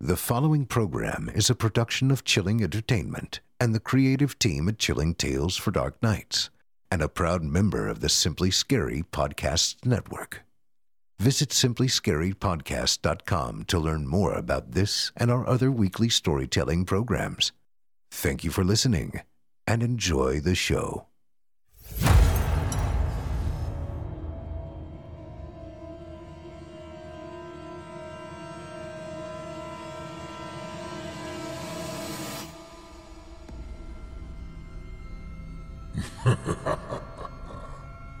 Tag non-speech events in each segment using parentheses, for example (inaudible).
The following program is a production of Chilling Entertainment and the creative team at Chilling Tales for Dark Nights, and a proud member of the Simply Scary Podcasts Network. Visit simplyscarypodcast.com to learn more about this and our other weekly storytelling programs. Thank you for listening and enjoy the show.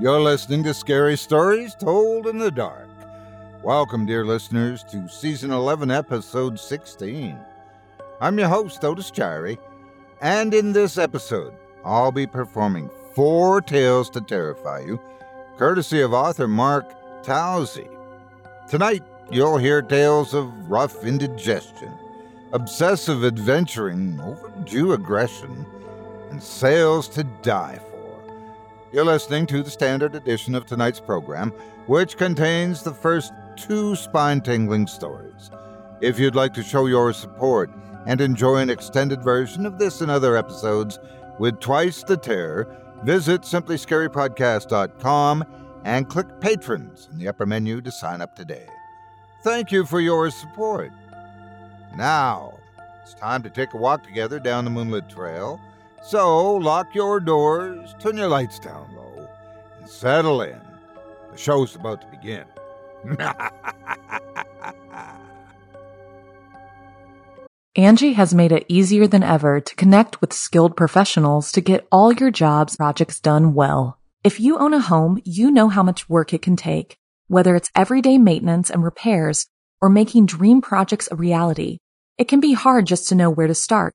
You're listening to Scary Stories Told in the Dark. Welcome, dear listeners, to Season 11, Episode 16. I'm your host, Otis Jiry, and in this episode, I'll be performing four tales to terrify you, courtesy of author Mark Towse. Tonight, you'll hear tales of rough indigestion, obsessive adventuring, overdue aggression, and sales to die for. You're listening to the standard edition of tonight's program, which contains the first two spine tingling stories. If you'd like to show your support and enjoy an extended version of this and other episodes with twice the terror, visit simplyscarypodcast.com and click Patrons in the upper menu to sign up today. Thank you for your support. Now, it's time to take a walk together down the moonlit trail. So, lock your doors, turn your lights down low, and settle in. The show's about to begin. (laughs) Angie has made it easier than ever to connect with skilled professionals to get all your jobs projects done well. If you own a home, you know how much work it can take, whether it's everyday maintenance and repairs or making dream projects a reality. It can be hard just to know where to start,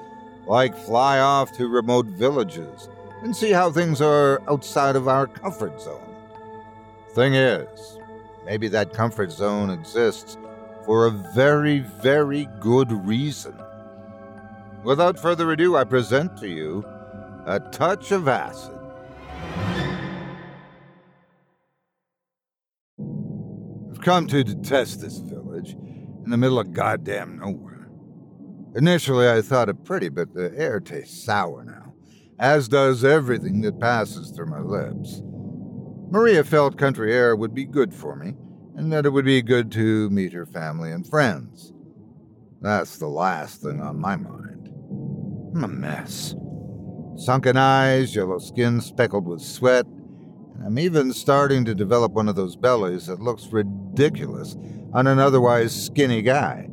like fly off to remote villages and see how things are outside of our comfort zone. Thing is, maybe that comfort zone exists for a very, very good reason. Without further ado, I present to you a touch of acid. I've come to detest this village in the middle of goddamn nowhere. Initially, I thought it pretty, but the air tastes sour now, as does everything that passes through my lips. Maria felt country air would be good for me, and that it would be good to meet her family and friends. That's the last thing on my mind. I'm a mess. Sunken eyes, yellow skin speckled with sweat, and I'm even starting to develop one of those bellies that looks ridiculous on an otherwise skinny guy.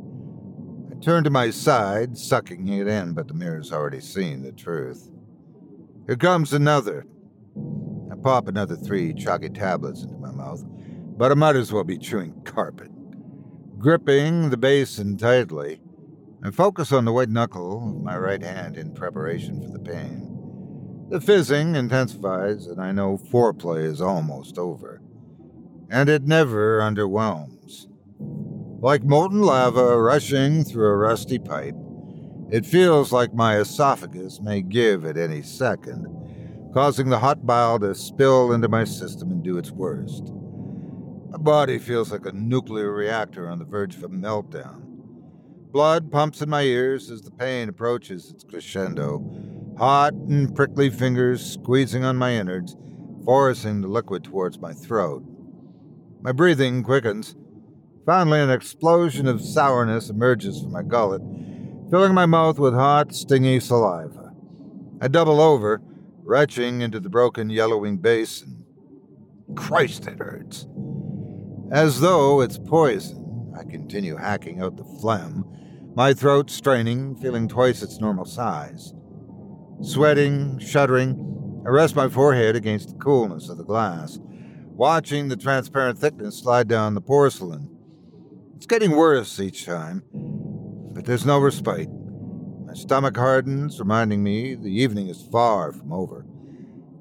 I turn to my side, sucking it in, but the mirror's already seen the truth. Here comes another. I pop another three chalky tablets into my mouth, but I might as well be chewing carpet. Gripping the basin tightly, I focus on the white knuckle of my right hand in preparation for the pain. The fizzing intensifies, and I know foreplay is almost over. And it never underwhelms. Like molten lava rushing through a rusty pipe, it feels like my esophagus may give at any second, causing the hot bile to spill into my system and do its worst. My body feels like a nuclear reactor on the verge of a meltdown. Blood pumps in my ears as the pain approaches its crescendo, hot and prickly fingers squeezing on my innards, forcing the liquid towards my throat. My breathing quickens. Finally, an explosion of sourness emerges from my gullet, filling my mouth with hot, stingy saliva. I double over, retching into the broken, yellowing basin. Christ, it hurts. As though it's poison, I continue hacking out the phlegm my throat straining, feeling twice its normal size. Sweating, shuddering, I rest my forehead against the coolness of the glass, watching the transparent thickness slide down the porcelain. It's getting worse each time, but there's no respite. My stomach hardens, reminding me the evening is far from over.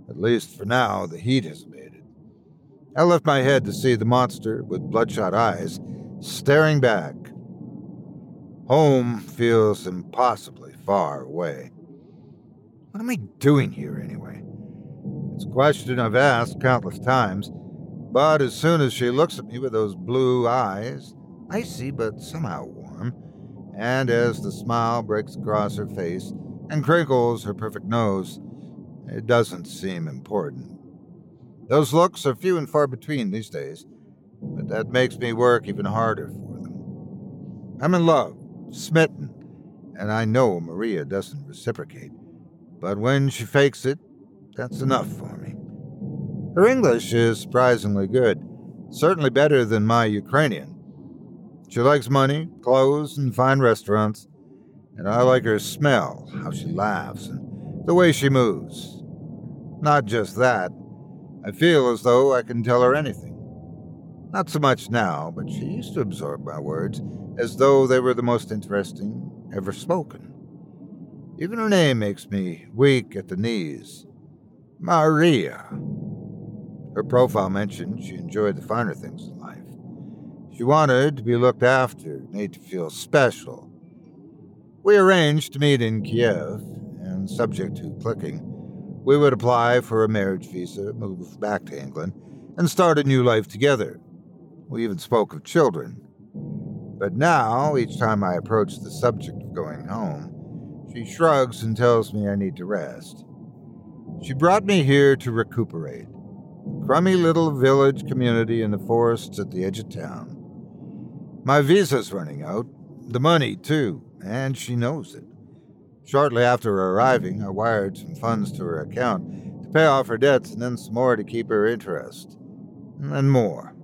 At least for now, the heat has abated. I lift my head to see the monster with bloodshot eyes staring back, Home feels impossibly far away. What am I doing here anyway? It's a question I've asked countless times, but as soon as she looks at me with those blue eyes, icy but somehow warm, and as the smile breaks across her face and crinkles her perfect nose, it doesn't seem important. Those looks are few and far between these days, but that makes me work even harder for them. I'm in love, smitten, and I know Maria doesn't reciprocate. But when she fakes it, that's enough for me. Her English is surprisingly good, certainly better than my Ukrainian. She likes money, clothes, and fine restaurants, and I like her smell, how she laughs, and the way she moves. Not just that, I feel as though I can tell her anything. Not so much now, but she used to absorb my words as though they were the most interesting ever spoken. Even her name makes me weak at the knees. Maria. Her profile mentioned she enjoyed the finer things. She wanted to be looked after, made to feel special. We arranged to meet in Kiev, and subject to clicking, we would apply for a marriage visa, move back to England, and start a new life together. We even spoke of children. But now, each time I approach the subject of going home, she shrugs and tells me I need to rest. She brought me here to recuperate. A crummy little village community in the forests at the edge of town. My visa's running out, the money too, and she knows it. Shortly after arriving, I wired some funds to her account to pay off her debts and then some more to keep her interest. And more.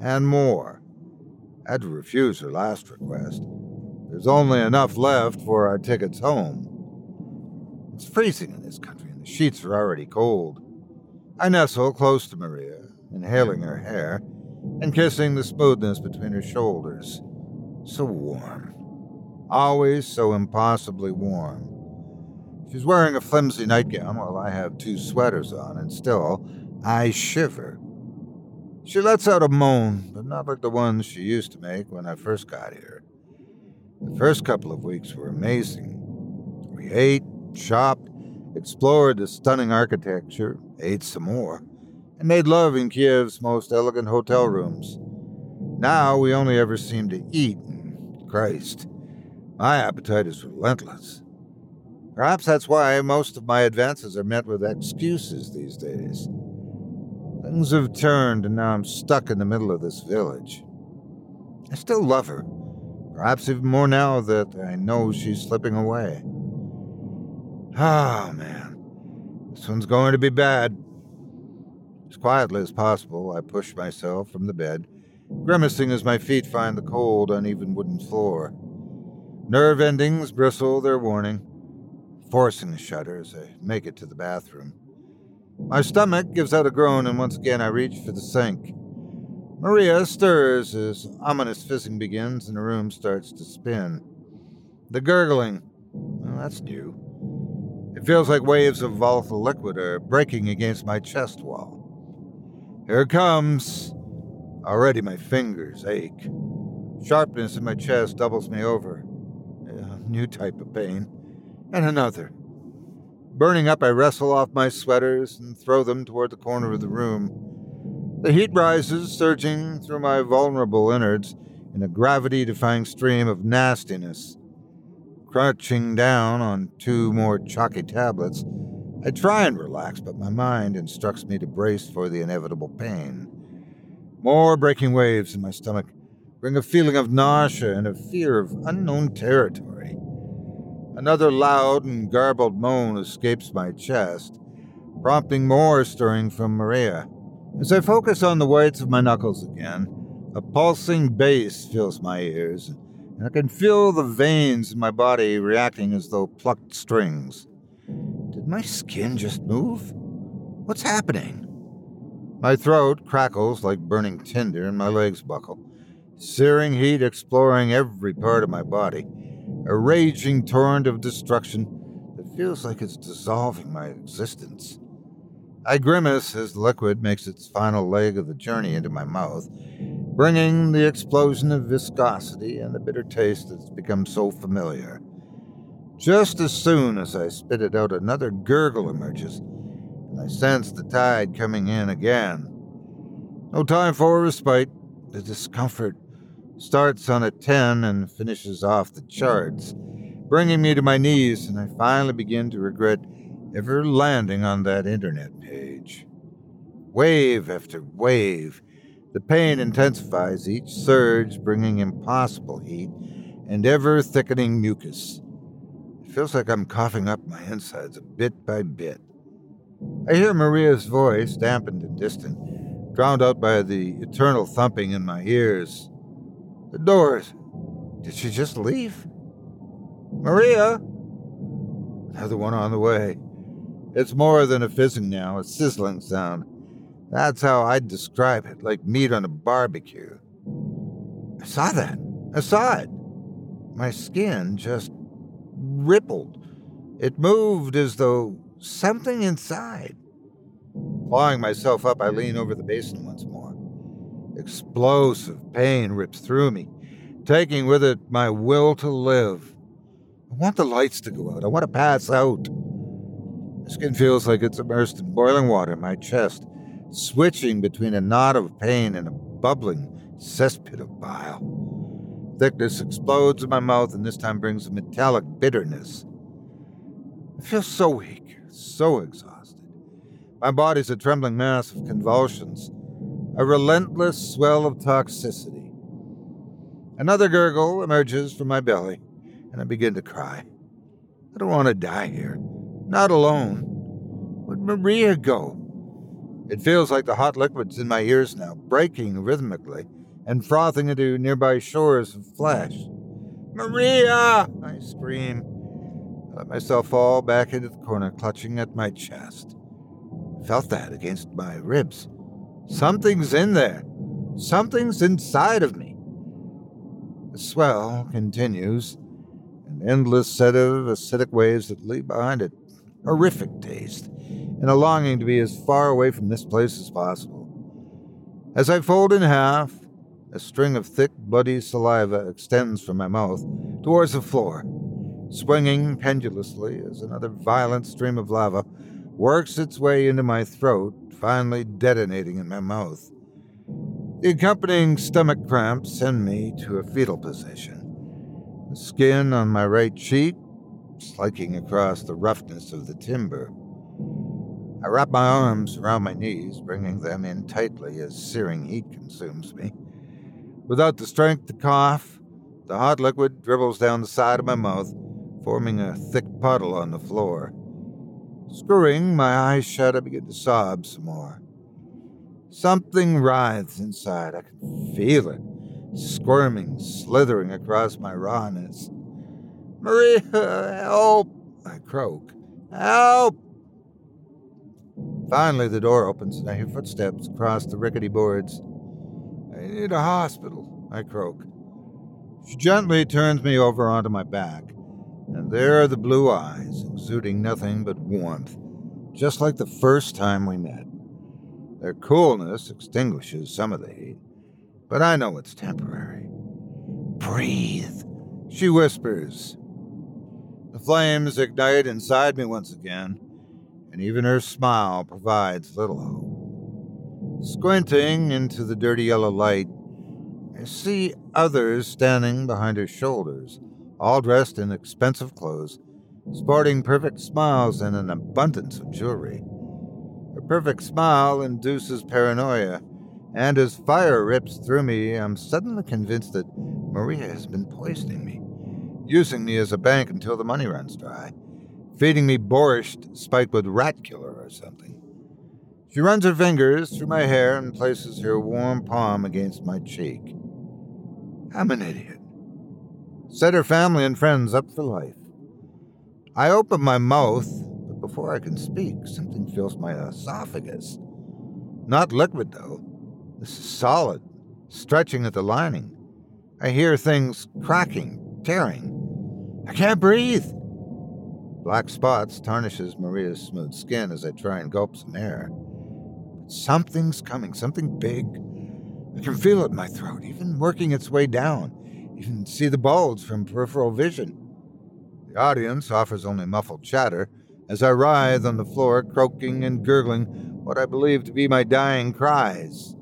And more I had to refuse her last request. There's only enough left for our tickets home. It's freezing in this country, and the sheets are already cold. I nestle close to Maria, inhaling her hair and kissing the smoothness between her shoulders. So warm. Always so impossibly warm. She's wearing a flimsy nightgown while I have two sweaters on, and still I shiver. She lets out a moan, but not like the ones she used to make when I first got here. The first couple of weeks were amazing. We ate, shopped, explored the stunning architecture, ate some more, and made love in Kiev's most elegant hotel rooms. Now we only ever seem to eat, and Christ, my appetite is relentless. Perhaps that's why most of my advances are met with excuses these days. Things have turned, and now I'm stuck in the middle of this village. I still love her, perhaps even more now that I know she's slipping away. Ah, oh, man. This one's going to be bad. As quietly as possible, I push myself from the bed, grimacing as my feet find the cold, uneven wooden floor. Nerve endings bristle their warning, forcing a shudder as I make it to the bathroom. My stomach gives out a groan, and once again I reach for the sink. Maria stirs as ominous fizzing begins and the room starts to spin. The gurgling, well, that's new. It feels like waves of volatile liquid are breaking against my chest wall. Here it comes. Already my fingers ache. Sharpness in my chest doubles me over. A new type of pain. And another. Burning up, I wrestle off my sweaters and throw them toward the corner of the room. The heat rises, surging through my vulnerable innards in a gravity defying stream of nastiness. Crouching down on two more chalky tablets, I try and relax, but my mind instructs me to brace for the inevitable pain. More breaking waves in my stomach bring a feeling of nausea and a fear of unknown territory. Another loud and garbled moan escapes my chest, prompting more stirring from Maria. As I focus on the whites of my knuckles again, a pulsing bass fills my ears, and I can feel the veins in my body reacting as though plucked strings. Did my skin just move? What's happening? My throat crackles like burning tinder and my legs buckle, searing heat exploring every part of my body a raging torrent of destruction that feels like it's dissolving my existence. I grimace as liquid makes its final leg of the journey into my mouth, bringing the explosion of viscosity and the bitter taste that's become so familiar. Just as soon as I spit it out, another gurgle emerges, and I sense the tide coming in again. No time for respite. The discomfort starts on a 10 and finishes off the charts, bringing me to my knees, and I finally begin to regret ever landing on that internet page. Wave after wave, the pain intensifies, each surge bringing impossible heat and ever thickening mucus. Feels like I'm coughing up my insides bit by bit. I hear Maria's voice, dampened and distant, drowned out by the eternal thumping in my ears. The doors. Did she just leave? Maria! Another one on the way. It's more than a fizzing now, a sizzling sound. That's how I'd describe it, like meat on a barbecue. I saw that. I saw it. My skin just rippled. It moved as though something inside. Clawing myself up, I lean over the basin once more. Explosive pain rips through me, taking with it my will to live. I want the lights to go out. I want to pass out. My skin feels like it's immersed in boiling water my chest, switching between a knot of pain and a bubbling cesspit of bile. Thickness explodes in my mouth, and this time brings a metallic bitterness. I feel so weak, so exhausted. My body's a trembling mass of convulsions a relentless swell of toxicity. Another gurgle emerges from my belly, and I begin to cry. I don't want to die here. Not alone. Where'd Maria go? It feels like the hot liquid's in my ears now, breaking rhythmically and frothing into nearby shores of flesh. Maria! I scream. I let myself fall back into the corner, clutching at my chest. I felt that against my ribs. Something's in there. Something's inside of me. The swell continues, an endless set of acidic waves that leave behind it horrific taste, and a longing to be as far away from this place as possible. As I fold in half, a string of thick, bloody saliva extends from my mouth towards the floor, swinging pendulously as another violent stream of lava works its way into my throat finally detonating in my mouth. The accompanying stomach cramps send me to a fetal position. The skin on my right cheek sliking across the roughness of the timber. I wrap my arms around my knees, bringing them in tightly as searing heat consumes me. Without the strength to cough, the hot liquid dribbles down the side of my mouth, forming a thick puddle on the floor. Screwing my eyes shut, I begin to sob some more. Something writhes inside. I can feel it, squirming, slithering across my rawness. Maria, help! I croak. Help! Finally, the door opens and I hear footsteps across the rickety boards. I need a hospital, I croak. She gently turns me over onto my back, and there are the blue eyes, exuding nothing but warmth, just like the first time we met. Their coolness extinguishes some of the heat, but I know it's temporary. Breathe, she whispers. The flames ignite inside me once again, and even her smile provides little hope. Squinting into the dirty yellow light, I see others standing behind her shoulders, all dressed in expensive clothes, sporting perfect smiles and an abundance of jewelry. Her perfect smile induces paranoia, and as fire rips through me, I'm suddenly convinced that Maria has been poisoning me, using me as a bank until the money runs dry, feeding me borscht spiked with rat killer or something. She runs her fingers through my hair and places her warm palm against my cheek. I'm an idiot. Set her family and friends up for life. I open my mouth but before I can speak, something fills my esophagus. Not liquid, though. This is solid, stretching at the lining. I hear things cracking, tearing. I can't breathe. Black spots tarnishes Maria's smooth skin as I try and gulp some air. Something's coming, something big. I can feel it in my throat, even working its way down. Even see the bulge from peripheral vision. The audience offers only muffled chatter, as I writhe on the floor, croaking and gurgling what I believe to be my dying cries.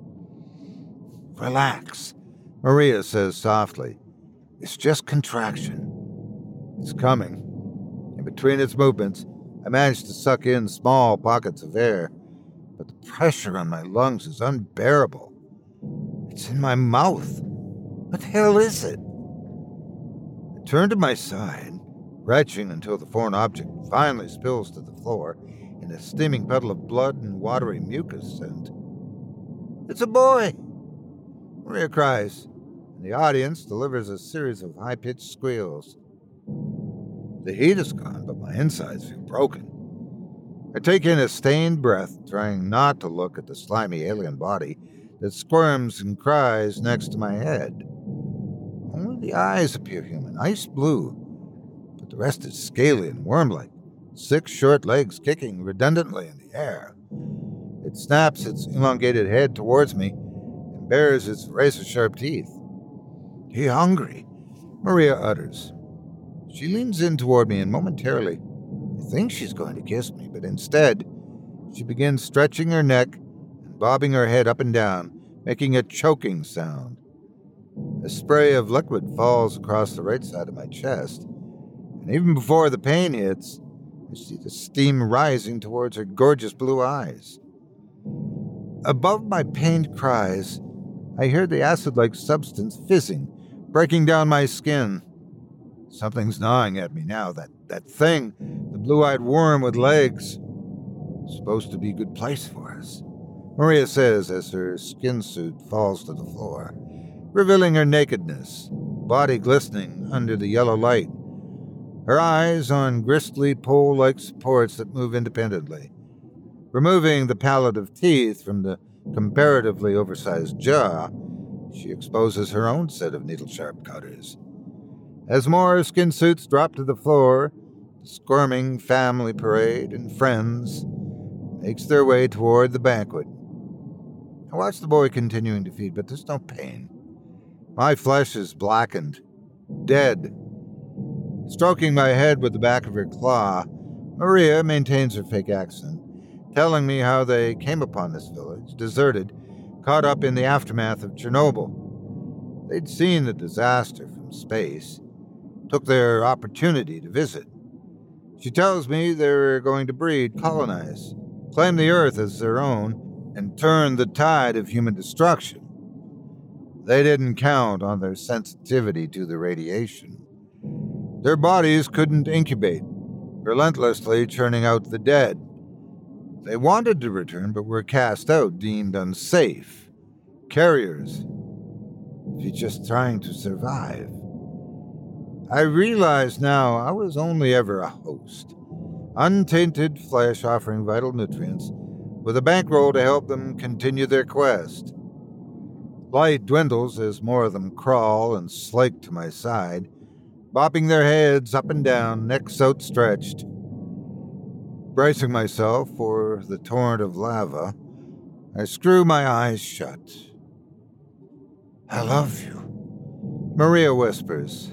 Relax, Maria says softly. It's just contraction. It's coming. In between its movements, I manage to suck in small pockets of air, but the pressure on my lungs is unbearable. It's in my mouth. What the hell is it? I turn to my side retching until the foreign object finally spills to the floor in a steaming puddle of blood and watery mucus, and. It's a boy! Maria cries, and the audience delivers a series of high pitched squeals. The heat is gone, but my insides feel broken. I take in a stained breath, trying not to look at the slimy alien body that squirms and cries next to my head. Only the eyes appear human, ice blue, but the rest is scaly and worm like, six short legs kicking redundantly in the air. It snaps its elongated head towards me and bares its razor sharp teeth. He hungry, Maria utters. She leans in toward me and momentarily I think she's going to kiss me, but instead she begins stretching her neck and bobbing her head up and down, making a choking sound. A spray of liquid falls across the right side of my chest, and even before the pain hits, I see the steam rising towards her gorgeous blue eyes. Above my pained cries, I hear the acid like substance fizzing, breaking down my skin. Something's gnawing at me now. That, that thing, blue eyed worm with legs. Supposed to be a good place for us. Maria says as her skin suit falls to the floor, revealing her nakedness, body glistening under the yellow light her eyes on gristly pole like supports that move independently. Removing the palette of teeth from the comparatively oversized jaw, she exposes her own set of needle sharp cutters. As more skin suits drop to the floor, squirming family parade and friends makes their way toward the banquet. I watch the boy continuing to feed, but there's no pain. My flesh is blackened, dead Stroking my head with the back of her claw, Maria maintains her fake accent, telling me how they came upon this village, deserted, caught up in the aftermath of Chernobyl. They'd seen the disaster from space, took their opportunity to visit. She tells me they're going to breed, colonize, claim the Earth as their own, and turn the tide of human destruction. They didn't count on their sensitivity to the radiation. Their bodies couldn't incubate, relentlessly churning out the dead. They wanted to return, but were cast out, deemed unsafe. Carriers. If just trying to survive. I realize now I was only ever a host. Untainted flesh offering vital nutrients, with a bankroll to help them continue their quest. Light dwindles as more of them crawl and slake to my side, bobbing their heads up and down, necks outstretched. Bracing myself for the torrent of lava, I screw my eyes shut. I love you, Maria whispers.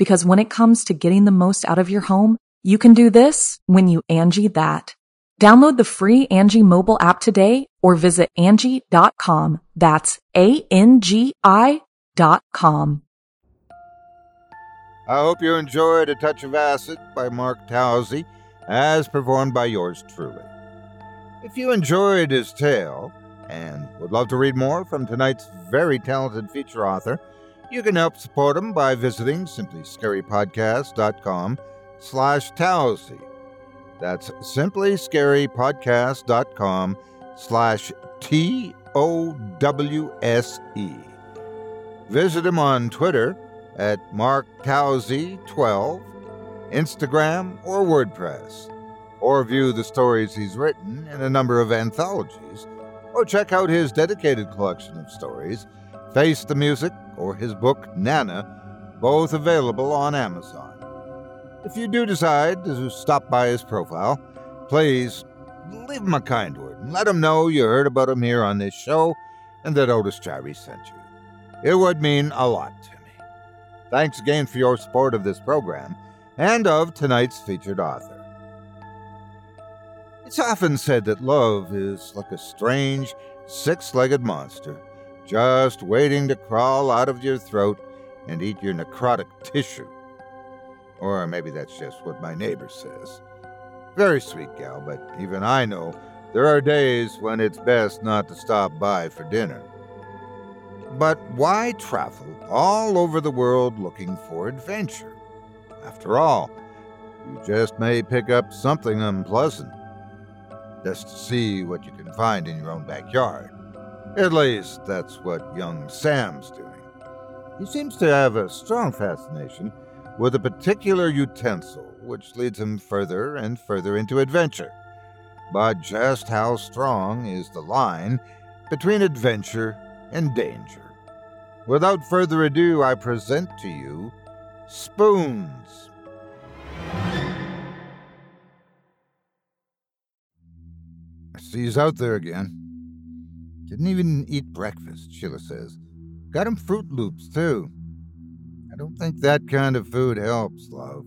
Because when it comes to getting the most out of your home, you can do this when you Angie that. Download the free Angie mobile app today or visit Angie.com. That's A-N-G-I dot com. I hope you enjoyed A Touch of Acid by Mark Towse, as performed by yours truly. If you enjoyed his tale and would love to read more from tonight's very talented feature author, you can help support him by visiting simplyscarypodcast.com slash Towse. That's simplyscarypodcast.com slash T O W S E. Visit him on Twitter at MarkTowse12, Instagram, or WordPress, or view the stories he's written in a number of anthologies, or check out his dedicated collection of stories, Face the Music, or his book Nana, both available on Amazon. If you do decide to stop by his profile, please leave him a kind word and let him know you heard about him here on this show and that Otis Jiry sent you. It would mean a lot to me. Thanks again for your support of this program and of tonight's featured author. It's often said that love is like a strange, six legged monster, just waiting to crawl out of your throat and eat your necrotic tissue. Or maybe that's just what my neighbor says. Very sweet gal, but even I know there are days when it's best not to stop by for dinner. But why travel all over the world looking for adventure? After all, you just may pick up something unpleasant just to see what you can find in your own backyard. At least that's what young Sam's doing. He seems to have a strong fascination with a particular utensil which leads him further and further into adventure. But just how strong is the line between adventure and danger? Without further ado, I present to you Spoons. See, he's out there again. Didn't even eat breakfast, Sheila says. Got him Froot Loops, too. I don't think that kind of food helps, love.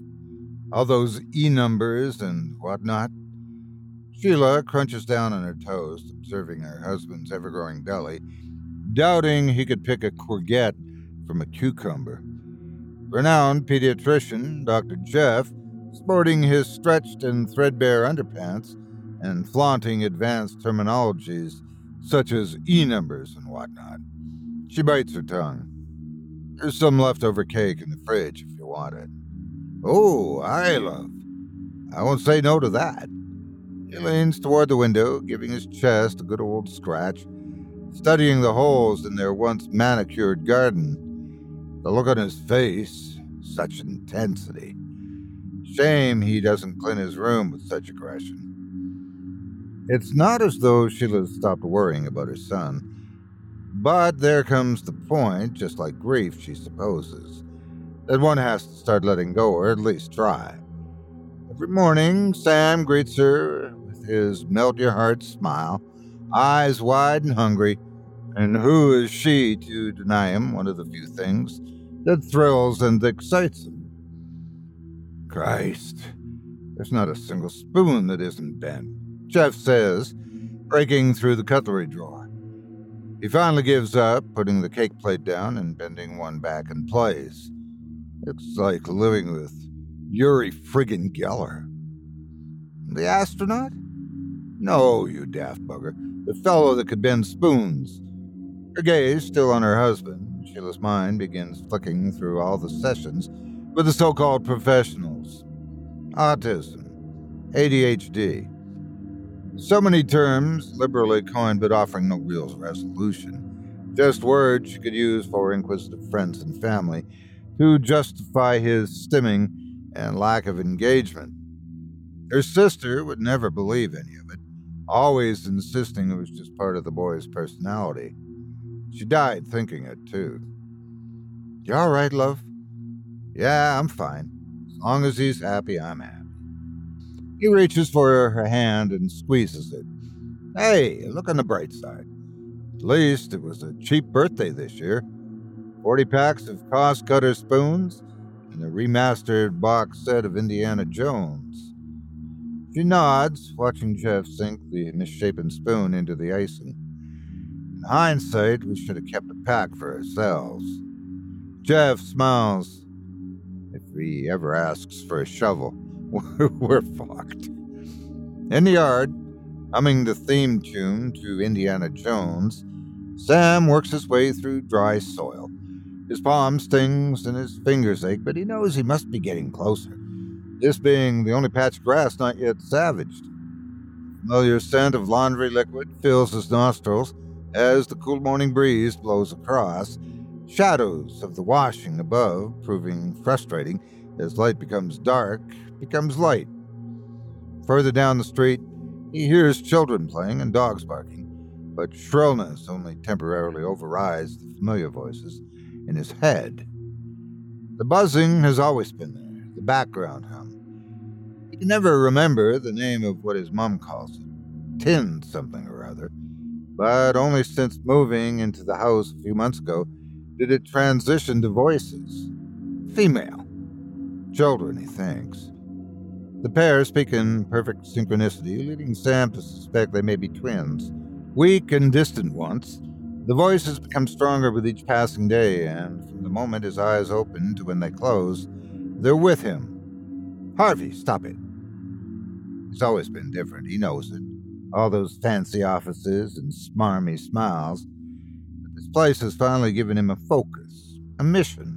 All those E numbers and whatnot. Sheila crunches down on her toast, observing her husband's ever growing belly, doubting he could pick a courgette from a cucumber. Renowned pediatrician Dr. Jeff, sporting his stretched and threadbare underpants and flaunting advanced terminologies such as E numbers and whatnot. She bites her tongue. There's some leftover cake in the fridge if you want it. Oh, I love. I won't say no to that. He leans toward the window, giving his chest a good old scratch, studying the holes in their once manicured garden. The look on his face, such intensity. Shame he doesn't clean his room with such aggression. It's not as though Sheila stopped worrying about her son, but there comes the point, just like grief, she supposes, that one has to start letting go, or at least try. Every morning, Sam greets her with his melt your heart smile, eyes wide and hungry, and who is she to deny him one of the few things that thrills and excites him? Christ, there's not a single spoon that isn't bent, Jeff says, breaking through the cutlery drawer. He finally gives up, putting the cake plate down and bending one back in place. It's like living with Uri friggin' Geller. The astronaut? No, you daft bugger. The fellow that could bend spoons. Her gaze still on her husband, Sheila's mind begins flicking through all the sessions with the so called professionals autism, ADHD. So many terms, liberally coined but offering no real resolution. Just words she could use for inquisitive friends and family to justify his stimming and lack of engagement. Her sister would never believe any of it, always insisting it was just part of the boy's personality. She died thinking it, too. You all right, love? Yeah, I'm fine. As long as he's happy, I'm happy. He reaches for her hand and squeezes it. Hey, look on the bright side. At least it was a cheap birthday this year. 40 packs of cost cutter spoons and a remastered box set of Indiana Jones. She nods, watching Jeff sink the misshapen spoon into the icing. In hindsight, we should have kept a pack for ourselves. Jeff smiles. If he ever asks for a shovel, (laughs) we're fucked. In the yard, humming the theme tune to Indiana Jones, Sam works his way through dry soil. His palm stings and his fingers ache, but he knows he must be getting closer. This being the only patch of grass not yet savaged. Familiar scent of laundry liquid fills his nostrils as the cool morning breeze blows across, shadows of the washing above proving frustrating as light becomes dark, becomes light. Further down the street, he hears children playing and dogs barking, but shrillness only temporarily overrides the familiar voices in his head. The buzzing has always been there, the background hum. He can never remember the name of what his mom calls it, tin something or other but only since moving into the house a few months ago did it transition to voices. Female. Children, he thinks. The pair speak in perfect synchronicity, leading Sam to suspect they may be twins. Weak and distant once, the voices become stronger with each passing day, and from the moment his eyes open to when they close, they're with him. Harvey, stop it. He's always been different, he knows it all those fancy offices and smarmy smiles. But this place has finally given him a focus, a mission.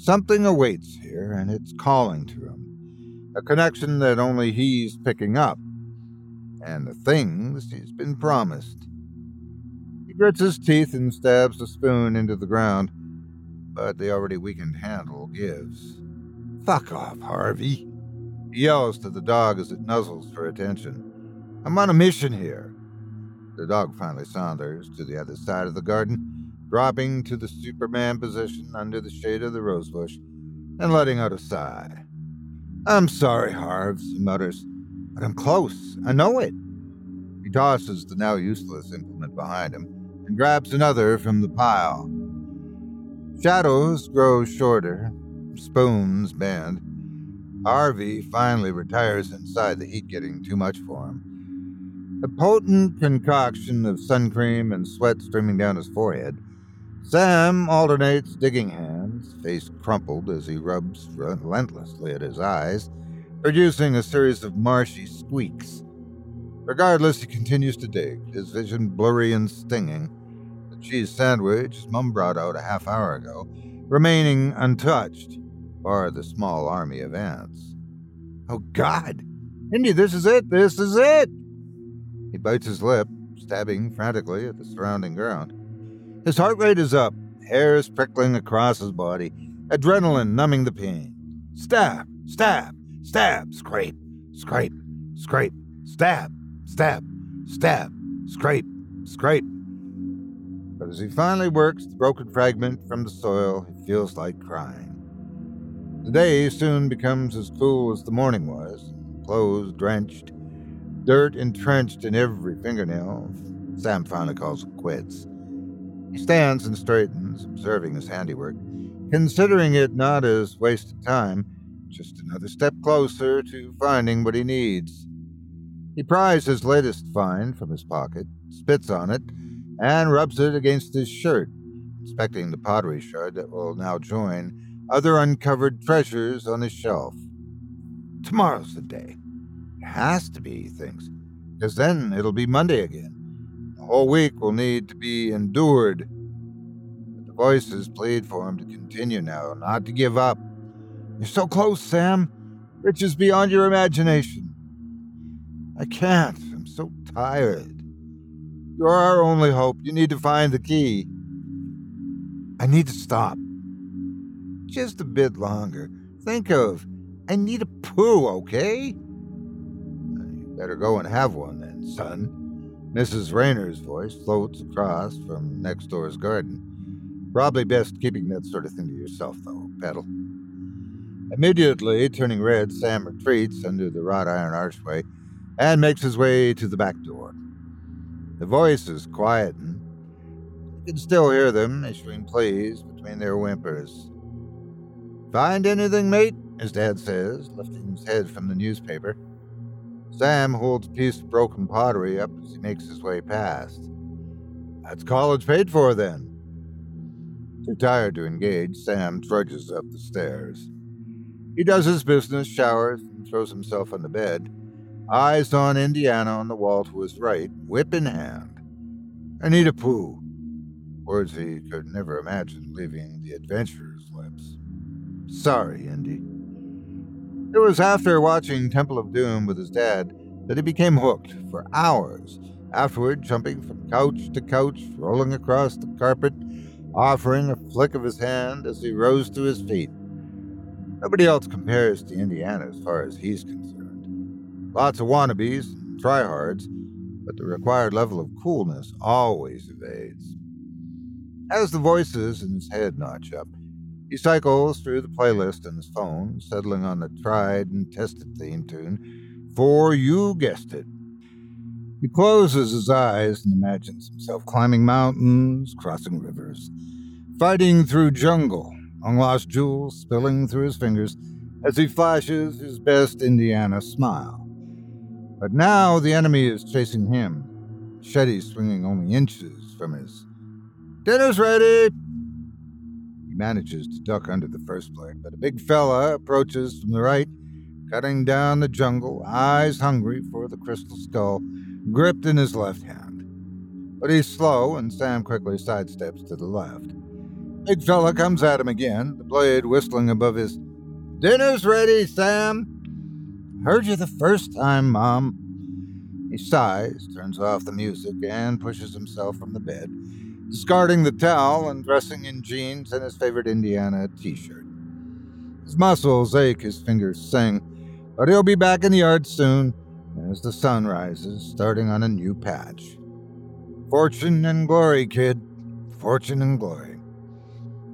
Something awaits here, and it's calling to him. A connection that only he's picking up. And the things he's been promised. He grits his teeth and stabs the spoon into the ground, but the already weakened handle gives. Fuck off, Harvey. He yells to the dog as it nuzzles for attention. I'm on a mission here. The dog finally saunters to the other side of the garden, dropping to the Superman position under the shade of the rosebush and letting out a sigh. I'm sorry, Harves, he mutters, but I'm close. I know it. He tosses the now useless implement behind him and grabs another from the pile. Shadows grow shorter, spoons bend. Harvey finally retires inside, the heat getting too much for him. A potent concoction of sun cream and sweat streaming down his forehead, Sam alternates digging hands, face crumpled as he rubs relentlessly at his eyes, producing a series of marshy squeaks. Regardless, he continues to dig, his vision blurry and stinging. The cheese sandwich his mum brought out a half hour ago, remaining untouched, bar the small army of ants. Oh, God! Indy, this is it! This is it! He bites his lip, stabbing frantically at the surrounding ground. His heart rate is up, hairs prickling across his body, adrenaline numbing the pain. Stab, stab, stab, scrape, scrape, scrape, stab, stab, stab, scrape, scrape. But as he finally works the broken fragment from the soil, he feels like crying. The day soon becomes as cool as the morning was, clothes drenched, dirt entrenched in every fingernail, Sam finally calls it quits. He stands and straightens, observing his handiwork, considering it not as wasted time, just another step closer to finding what he needs. He pries his latest find from his pocket, spits on it, and rubs it against his shirt, inspecting the pottery shard that will now join other uncovered treasures on his shelf. Tomorrow's the day. It has to be, he thinks, because then it'll be Monday again. Whole week will need to be endured. But the voices plead for him to continue now, not to give up. You're so close, Sam. Riches beyond your imagination. I can't. I'm so tired. You're our only hope. You need to find the key. I need to stop. Just a bit longer. Think of, I need a poo, okay? You better go and have one then, son. Mrs. Rayner's voice floats across from next door's garden. Probably best keeping that sort of thing to yourself, though, Petal. Immediately turning red, Sam retreats under the wrought iron archway and makes his way to the back door. The voices quieten. You can still hear them issuing pleas between their whimpers. Find anything, mate? his dad says, lifting his head from the newspaper. Sam holds a piece of broken pottery up as he makes his way past. That's college paid for, then. Too tired to engage, Sam trudges up the stairs. He does his business, showers, and throws himself on the bed, eyes on Indiana on the wall to his right, whip in hand. I need a poo. Words he could never imagine leaving the adventurer's lips. Sorry, Indy. It was after watching Temple of Doom with his dad that he became hooked for hours, afterward jumping from couch to couch, rolling across the carpet, offering a flick of his hand as he rose to his feet. Nobody else compares to Indiana as far as he's concerned. Lots of wannabes and tryhards, but the required level of coolness always evades. As the voices in his head notch up, he cycles through the playlist on his phone, settling on the tried and tested theme tune, for you guessed it. He closes his eyes and imagines himself climbing mountains, crossing rivers, fighting through jungle, long lost jewels spilling through his fingers as he flashes his best Indiana smile. But now the enemy is chasing him, machete swinging only inches from his. Dinner's ready! Manages to duck under the first blade, but a big fella approaches from the right, cutting down the jungle, eyes hungry for the crystal skull, gripped in his left hand. But he's slow, and Sam quickly sidesteps to the left. Big fella comes at him again, the blade whistling above his. Dinner's ready, Sam! Heard you the first time, Mom. He sighs, turns off the music, and pushes himself from the bed discarding the towel and dressing in jeans and his favorite Indiana t shirt. His muscles ache, his fingers sing, but he'll be back in the yard soon as the sun rises, starting on a new patch. Fortune and glory, kid. Fortune and glory.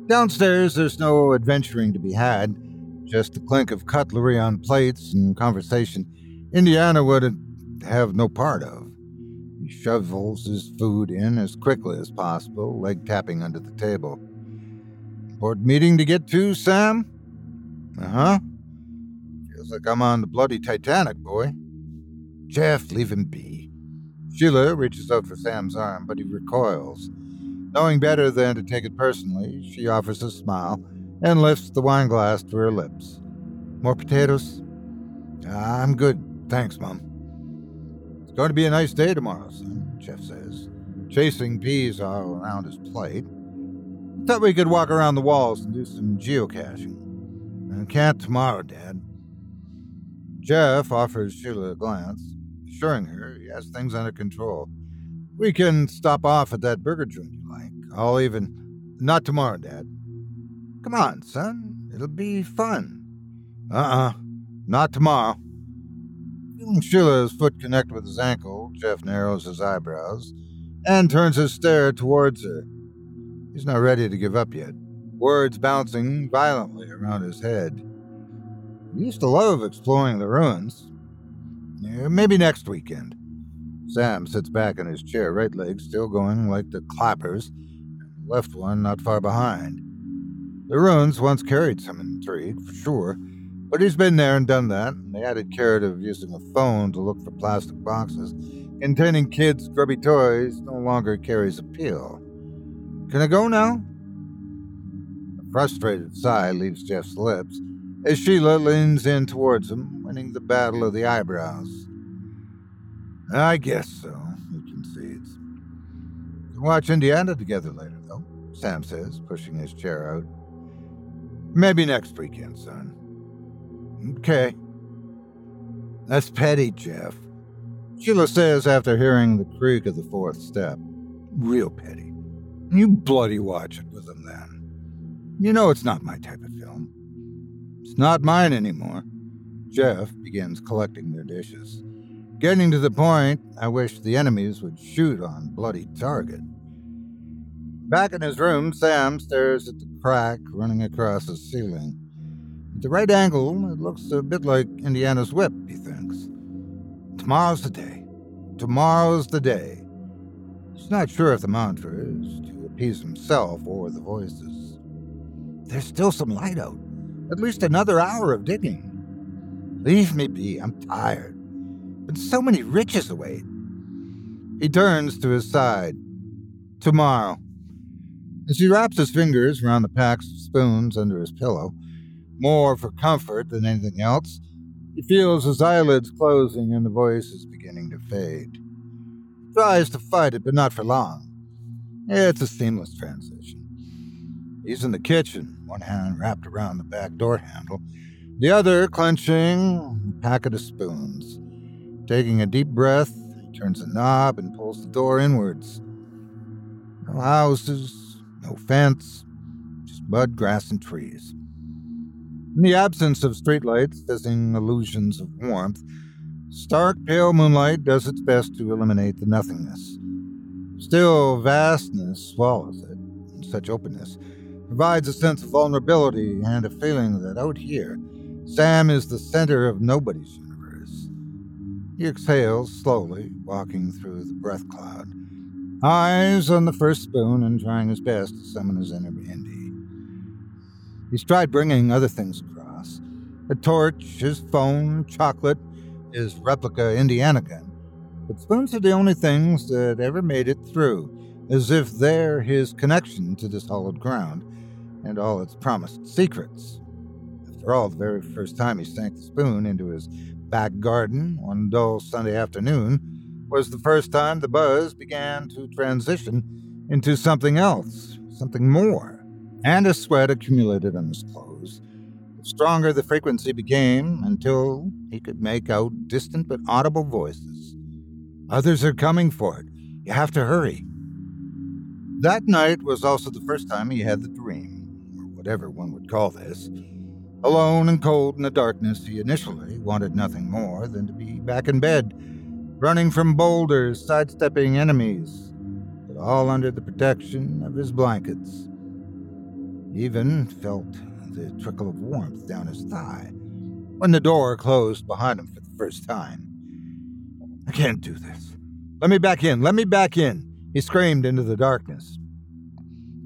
Downstairs, there's no adventuring to be had, just the clink of cutlery on plates and conversation Indiana would have no part of. Shovels his food in as quickly as possible, leg tapping under the table. Important meeting to get to, Sam? Uh huh. Feels like I'm on the bloody Titanic, boy. Jeff, leave him be. Sheila reaches out for Sam's arm, but he recoils. Knowing better than to take it personally, she offers a smile and lifts the wine glass to her lips. More potatoes? I'm good, thanks, Mom going to be a nice day tomorrow, son, Jeff says, chasing peas all around his plate. Thought we could walk around the walls and do some geocaching. I can't tomorrow, Dad. Jeff offers Sheila a glance, assuring her he has things under control. We can stop off at that burger joint you like. I'll even. Not tomorrow, Dad. Come on, son. It'll be fun. Uh uh-uh. uh. Not tomorrow. Feeling Sheila's foot connect with his ankle, Jeff narrows his eyebrows and turns his stare towards her. He's not ready to give up yet, words bouncing violently around his head. He used to love exploring the ruins. Yeah, maybe next weekend. Sam sits back in his chair, right leg still going like the clappers, left one not far behind. The ruins once carried some intrigue, for sure, but he's been there and done that, and the added carrot of using a phone to look for plastic boxes containing kids' grubby toys no longer carries appeal. Can I go now? A frustrated sigh leaves Jeff's lips as Sheila leans in towards him, winning the battle of the eyebrows. I guess so, he concedes. We'll watch Indiana together later, though, Sam says, pushing his chair out. Maybe next weekend, son. Okay. That's petty, Jeff. Sheila says after hearing the creak of the fourth step. Real petty. You bloody watch it with him then. You know it's not my type of film. It's not mine anymore. Jeff begins collecting their dishes. Getting to the point, I wish the enemies would shoot on bloody target. Back in his room, Sam stares at the crack running across the ceiling. At the right angle, it looks a bit like Indiana's whip, he thinks. Tomorrow's the day. Tomorrow's the day. He's not sure if the mantra is to appease himself or the voices. There's still some light out. At least another hour of digging. Leave me be, I'm tired but so many riches await. He turns to his side. Tomorrow. As he wraps his fingers around the packs of spoons under his pillow, more for comfort than anything else, he feels his eyelids closing and the voice is beginning to fade. He tries to fight it, but not for long. It's a seamless transition. He's in the kitchen, one hand wrapped around the back door handle, the other clenching a packet of spoons. Taking a deep breath, he turns the knob and pulls the door inwards. No houses, no fence, just mud, grass, and trees. In the absence of streetlights fizzing illusions of warmth, stark pale moonlight does its best to eliminate the nothingness. Still, vastness swallows it, and such openness provides a sense of vulnerability and a feeling that out here, Sam is the center of nobody's universe. he exhales slowly, walking through the breath cloud, eyes on the first spoon and trying his best to summon his inner Indy. He's tried bringing other things across a torch, his phone, chocolate, his replica Indiana gun. But spoons are the only things that ever made it through, as if they're his connection to this hollowed ground and all its promised secrets. After all, the very first time he sank the spoon into his back garden one dull Sunday afternoon was the first time the buzz began to transition into something else, something more, and a sweat accumulated on his clothes. The stronger the frequency became until he could make out distant but audible voices. Others are coming for it. You have to hurry. That night was also the first time he had the dream, or whatever one would call this. Alone and cold in the darkness, he initially wanted nothing more than to be back in bed, running from boulders, sidestepping enemies, but all under the protection of his blankets. Even felt the trickle of warmth down his thigh when the door closed behind him for the first time. I can't do this. Let me back in. Let me back in. He screamed into the darkness.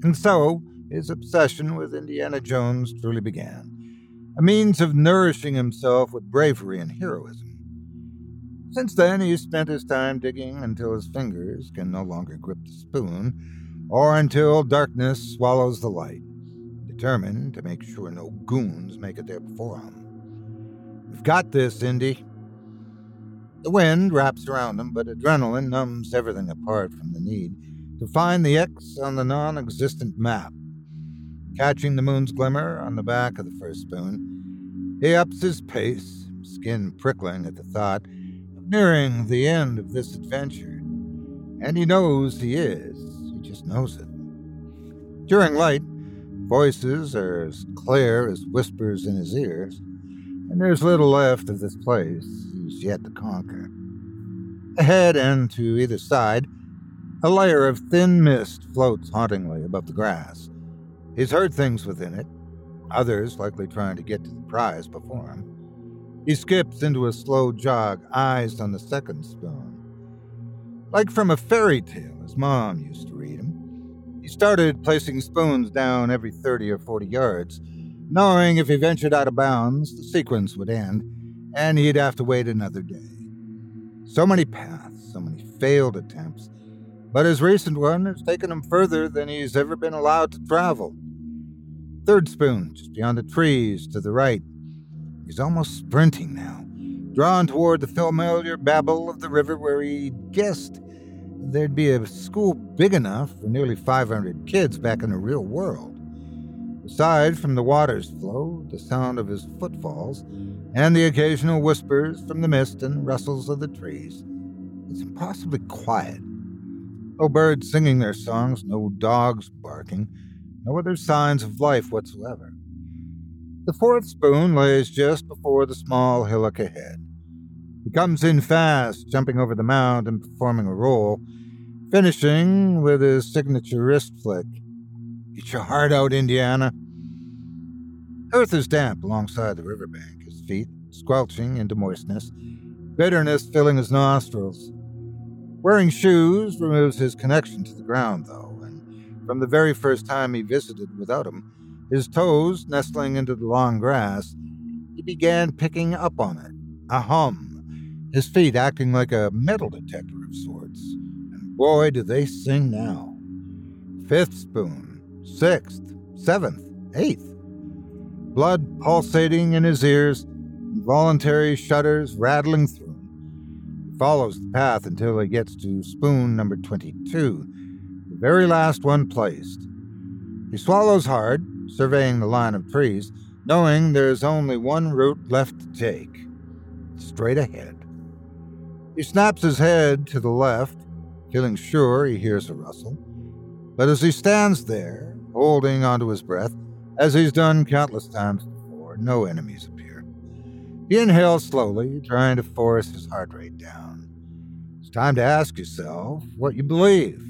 And so, his obsession with Indiana Jones truly began a means of nourishing himself with bravery and heroism. Since then, he's spent his time digging until his fingers can no longer grip the spoon, or until darkness swallows the light, determined to make sure no goons make it there before him. We've got this, Indy. The wind wraps around him, but adrenaline numbs everything apart from the need to find the X on the non existent map Catching the moon's glimmer on the back of the first spoon, he ups his pace, skin prickling at the thought of nearing the end of this adventure. And he knows he is, he just knows it. During light, voices are as clear as whispers in his ears, and there's little left of this place he's yet to conquer. Ahead and to either side, a layer of thin mist floats hauntingly above the grass. He's heard things within it, others likely trying to get to the prize before him. He skips into a slow jog, eyes on the second spoon. like from a fairy tale his mom used to read him. He started placing spoons down every 30 or 40 yards, knowing if he ventured out of bounds, the sequence would end, and he'd have to wait another day. So many paths, so many failed attempts, but his recent one has taken him further than he's ever been allowed to travel. Third spoon, just beyond the trees to the right. He's almost sprinting now, drawn toward the familiar babble of the river where he guessed there'd be a school big enough for nearly 500 kids back in the real world. Aside from the water's flow, the sound of his footfalls, and the occasional whispers from the mist and rustles of the trees, it's impossibly quiet. No birds singing their songs, no dogs barking, no other signs of life whatsoever. The fourth spoon lays just before the small hillock ahead. He comes in fast, jumping over the mound and performing a roll, finishing with his signature wrist flick. Get your heart out, Indiana. Earth is damp alongside the riverbank, his feet squelching into moistness, bitterness filling his nostrils. Wearing shoes removes his connection to the ground, though, and from the very first time he visited without them, his toes nestling into the long grass, he began picking up on it, a hum, his feet acting like a metal detector of sorts. And boy, do they sing now. Fifth spoon, sixth, seventh, eighth. Blood pulsating in his ears, involuntary shudders rattling through him. He follows the path until he gets to spoon number 22, the very last one placed. He swallows hard, surveying the line of trees, knowing there's only one route left to take straight ahead. He snaps his head to the left, feeling sure he hears a rustle. But as he stands there, holding onto his breath, as he's done countless times before, no enemies appear. He inhales slowly, trying to force his heart rate down. It's time to ask yourself what you believe.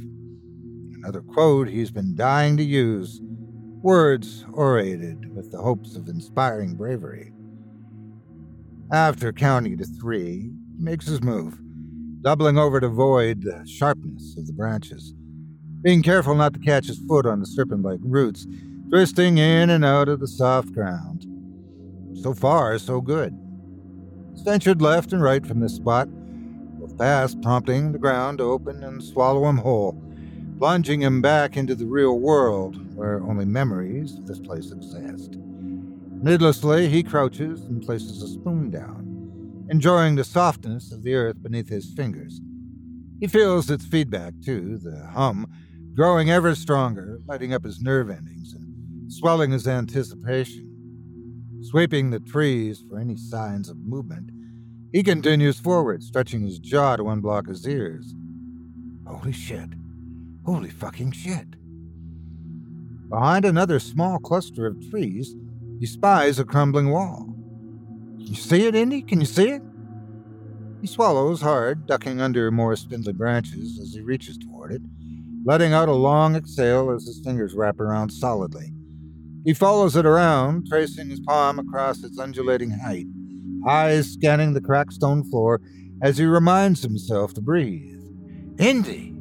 Another quote he's been dying to use words orated with the hopes of inspiring bravery. After counting to three, makes his move, doubling over to avoid the sharpness of the branches, being careful not to catch his foot on the serpent like roots, twisting in and out of the soft ground. So far, so good. He's ventured left and right from this spot, both paths prompting the ground to open and swallow him whole, plunging him back into the real world where only memories of this place exist. Needlessly, he crouches and places a spoon down enjoying the softness of the earth beneath his fingers. He feels its feedback, too, the hum, growing ever stronger, lighting up his nerve endings and swelling his anticipation. Sweeping the trees for any signs of movement, he continues forward, stretching his jaw to unblock his ears. Holy shit. Holy fucking shit. Behind another small cluster of trees, he spies a crumbling wall. You see it, Indy? Can you see it? He swallows hard, ducking under more spindly branches as he reaches toward it, letting out a long exhale as his fingers wrap around solidly. He follows it around, tracing his palm across its undulating height, eyes scanning the cracked stone floor as he reminds himself to breathe. Indy!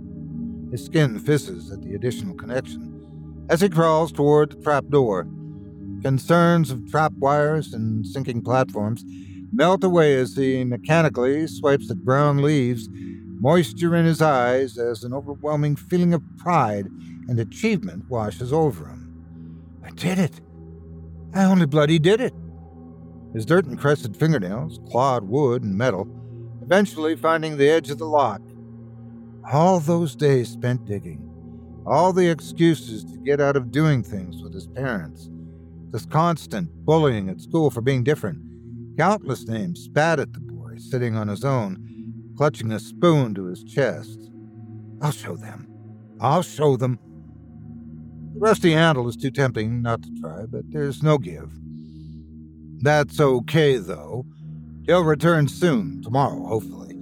His skin fizzes at the additional connection as he crawls toward the trap door. Concerns of trap wires and sinking platforms melt away as he mechanically swipes at brown leaves, moisture in his eyes as an overwhelming feeling of pride and achievement washes over him. I did it! I only bloody did it! His dirt encrusted fingernails clawed wood and metal, eventually finding the edge of the lock. All those days spent digging, all the excuses to get out of doing things with his parents this constant bullying at school for being different. Countless names spat at the boy, sitting on his own, clutching a spoon to his chest. I'll show them. I'll show them. The rusty handle is too tempting not to try, but there's no give. That's okay, though. He'll return soon, tomorrow, hopefully.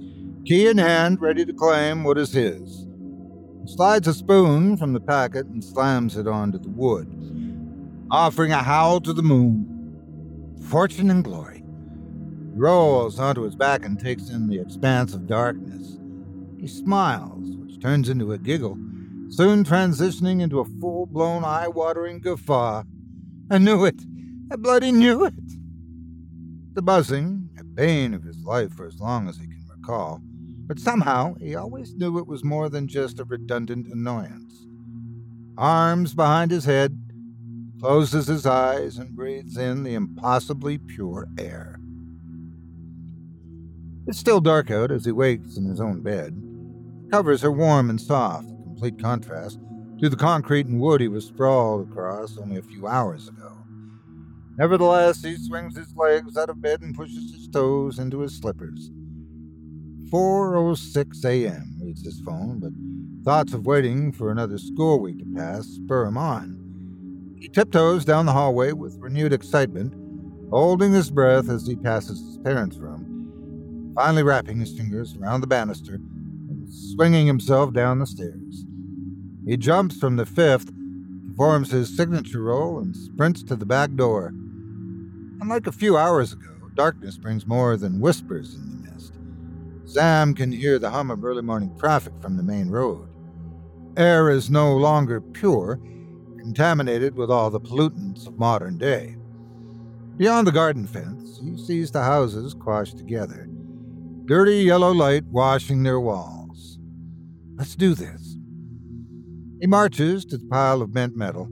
Key in hand, ready to claim what is his. Slides a spoon from the packet and slams it onto the wood offering a howl to the moon. Fortune and glory. He rolls onto his back and takes in the expanse of darkness. He smiles, which turns into a giggle, soon transitioning into a full blown, eye watering guffaw. I knew it! I bloody knew it! The buzzing, a bane of his life for as long as he can recall, but somehow he always knew it was more than just a redundant annoyance. Arms behind his head, closes his eyes and breathes in the impossibly pure air. It's still dark out as he wakes in his own bed. The covers are warm and soft, a complete contrast to the concrete and wood he was sprawled across only a few hours ago. Nevertheless, he swings his legs out of bed and pushes his toes into his slippers. 4:06 a.m. reads his phone, but thoughts of waiting for another school week to pass spur him on. He tiptoes down the hallway with renewed excitement, holding his breath as he passes his parents' room, finally wrapping his fingers around the banister and swinging himself down the stairs. He jumps from the fifth, performs his signature roll, and sprints to the back door. Unlike a few hours ago, darkness brings more than whispers in the mist. Sam can hear the hum of early morning traffic from the main road. Air is no longer pure, contaminated with all the pollutants of modern day. Beyond the garden fence, he sees the houses quashed together, dirty yellow light washing their walls. Let's do this. He marches to the pile of bent metal,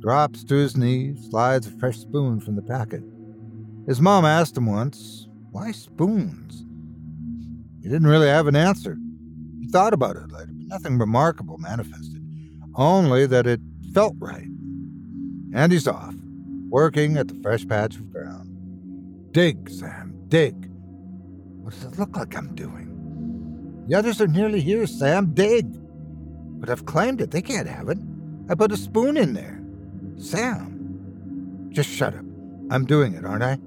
drops to his knees, slides a fresh spoon from the packet. His mom asked him once, why spoons? He didn't really have an answer. He thought about it later, but nothing remarkable manifested, only that it felt mm. right. And he's off, working at the fresh patch of ground. Dig, Sam, dig. What does it look like I'm doing? The others are nearly here, Sam. Dig. But I've claimed it. They can't have it. I put a spoon in there. Sam. Just shut up. I'm doing it, aren't I?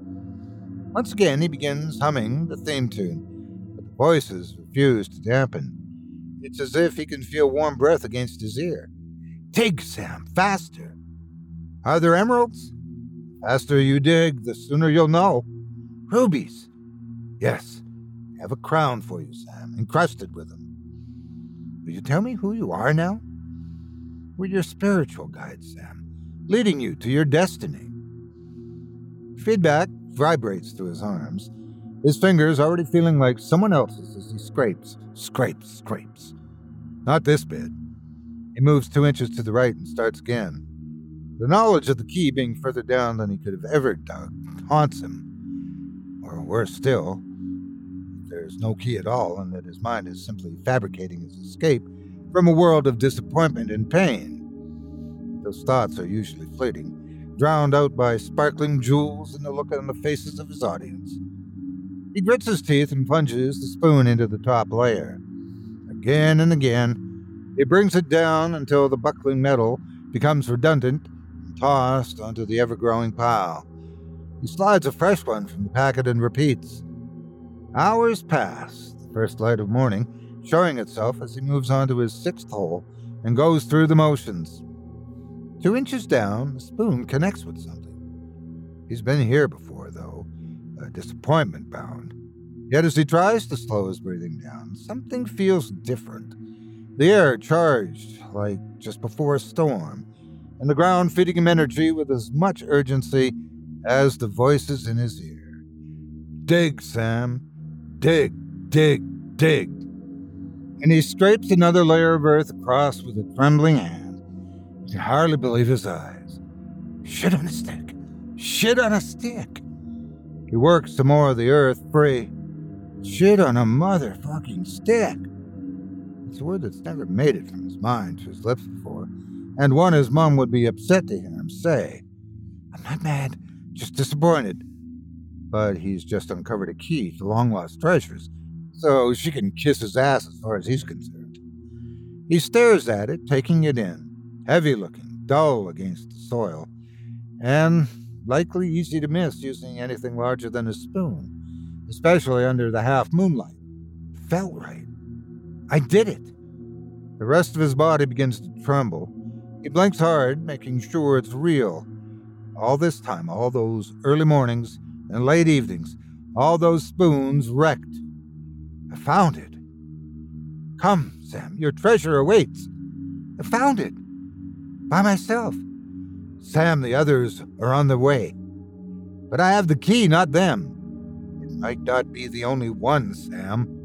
Once again, he begins humming the theme tune, but the voices refuse to dampen. It's as if he can feel warm breath against his ear. Dig, Sam, faster. Are there emeralds? Faster you dig, the sooner you'll know. Rubies. Yes, I have a crown for you, Sam, encrusted with them. Will you tell me who you are now? We're your spiritual guide, Sam, leading you to your destiny. Feedback vibrates through his arms, his fingers already feeling like someone else's as he scrapes, scrapes, scrapes. Not this bit. He moves two inches to the right and starts again. The knowledge of the key being further down than he could have ever dug haunts him. Or worse still, there's no key at all and that his mind is simply fabricating his escape from a world of disappointment and pain. Those thoughts are usually fleeting, drowned out by sparkling jewels and the look on the faces of his audience. He grits his teeth and plunges the spoon into the top layer. Again and again, he brings it down until the buckling metal becomes redundant and tossed onto the ever growing pile. He slides a fresh one from the packet and repeats. Hours pass, the first light of morning showing itself as he moves on to his sixth hole and goes through the motions. Two inches down, the spoon connects with something. He's been here before, though, a disappointment bound. Yet as he tries to slow his breathing down, something feels different. The air charged like just before a storm, and the ground feeding him energy with as much urgency as the voices in his ear. Dig, Sam. Dig, dig, dig. And he scrapes another layer of earth across with a trembling hand. He can hardly believe his eyes. Shit on a stick. Shit on a stick. He works some more of the earth free. Shit on a motherfucking stick. It's a word that's never made it from his mind to his lips before, and one his mum would be upset to hear him say. I'm not mad, just disappointed. But he's just uncovered a key to long lost treasures, so she can kiss his ass as far as he's concerned. He stares at it, taking it in, heavy looking, dull against the soil, and likely easy to miss using anything larger than a spoon, especially under the half moonlight. Felt right. I did it. The rest of his body begins to tremble. He blinks hard, making sure it's real. All this time, all those early mornings and late evenings, all those spoons wrecked. I found it. Come, Sam, your treasure awaits. I found it. By myself. Sam, the others are on their way. But I have the key, not them. It might not be the only one, Sam.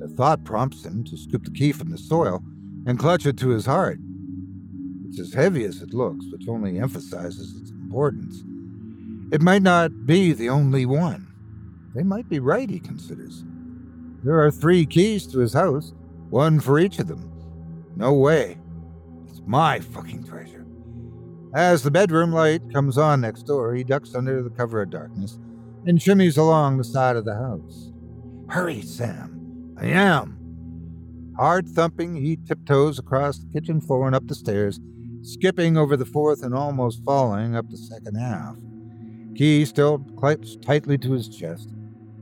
The thought prompts him to scoop the key from the soil and clutch it to his heart. It's as heavy as it looks, which only emphasizes its importance. It might not be the only one. They might be right, he considers. There are three keys to his house, one for each of them. No way. It's my fucking treasure. As the bedroom light comes on next door, he ducks under the cover of darkness and shimmies along the side of the house. Hurry, Sam. I am. Hard thumping, he tiptoes across the kitchen floor and up the stairs, skipping over the fourth and almost falling up the second half. Key still clutched tightly to his chest.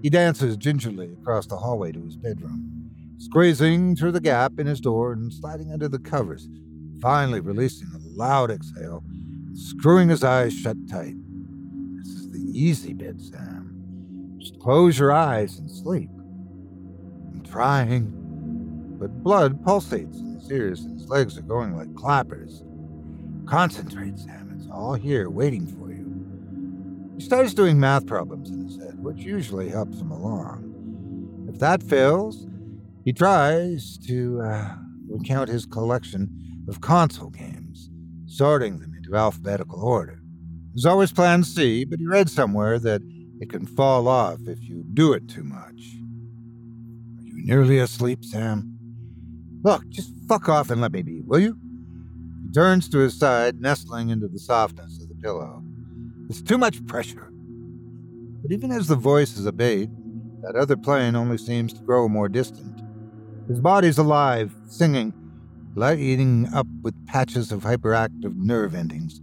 He dances gingerly across the hallway to his bedroom, squeezing through the gap in his door and sliding under the covers, finally releasing a loud exhale, screwing his eyes shut tight. This is the easy bit, Sam. Just close your eyes and sleep. Trying, but blood pulsates in his ears and his legs are going like clappers. Concentrate, Sam. It's all here waiting for you. He starts doing math problems in his head, which usually helps him along. If that fails, he tries to uh, recount his collection of console games, sorting them into alphabetical order. There's always Plan C, but he read somewhere that it can fall off if you do it too much. You nearly asleep, Sam? Look, just fuck off and let me be, will you? He turns to his side, nestling into the softness of the pillow. It's too much pressure. But even as the voice is that other plane only seems to grow more distant. His body's alive, singing, lighting up with patches of hyperactive nerve endings.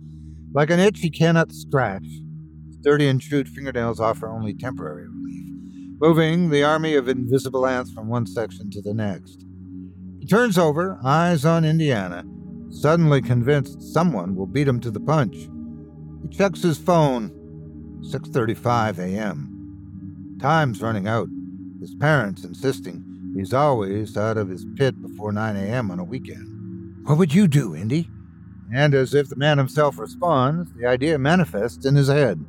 Like an itch he cannot scratch, his dirty and chewed fingernails offer only temporary moving the army of invisible ants from one section to the next. He turns over, eyes on Indiana, suddenly convinced someone will beat him to the punch. He checks his phone. 6:35 a.m. Time's running out. His parents insisting he's always out of his pit before 9 a.m. on a weekend. What would you do, Indy? And as if the man himself responds, the idea manifests in his head.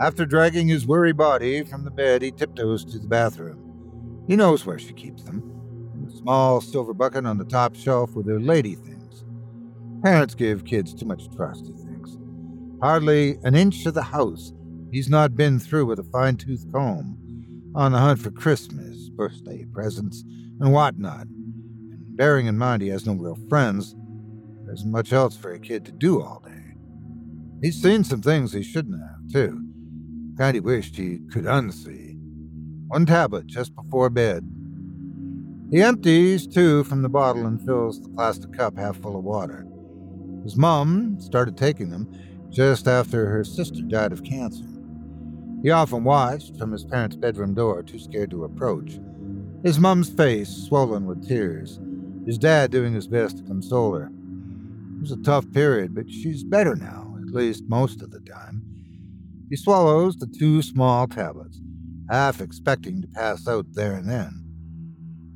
After dragging his weary body from the bed, he tiptoes to the bathroom. He knows where she keeps them in a small silver bucket on the top shelf with her lady things. Parents give kids too much trust, he thinks. Hardly an inch of the house he's not been through with a fine tooth comb, on the hunt for Christmas, birthday presents, and whatnot. And bearing in mind he has no real friends, there isn't much else for a kid to do all day. He's seen some things he shouldn't have, too. He wished he could unsee. One tablet just before bed. He empties two from the bottle and fills the plastic cup half full of water. His mom started taking them just after her sister died of cancer. He often watched from his parents' bedroom door, too scared to approach. His mom's face swollen with tears, his dad doing his best to console her. It was a tough period, but she's better now, at least most of the time. He swallows the two small tablets, half expecting to pass out there and then.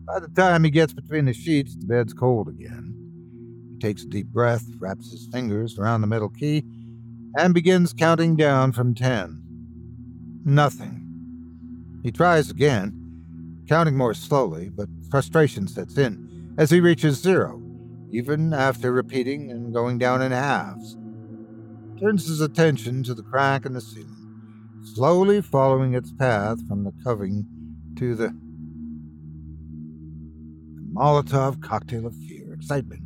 By the time he gets between the sheets, the bed's cold again. He takes a deep breath, wraps his fingers around the middle key, and begins counting down from ten. Nothing. He tries again, counting more slowly, but frustration sets in as he reaches zero, even after repeating and going down in halves. Turns his attention to the crack in the ceiling, slowly following its path from the covering to the Molotov cocktail of fear, excitement,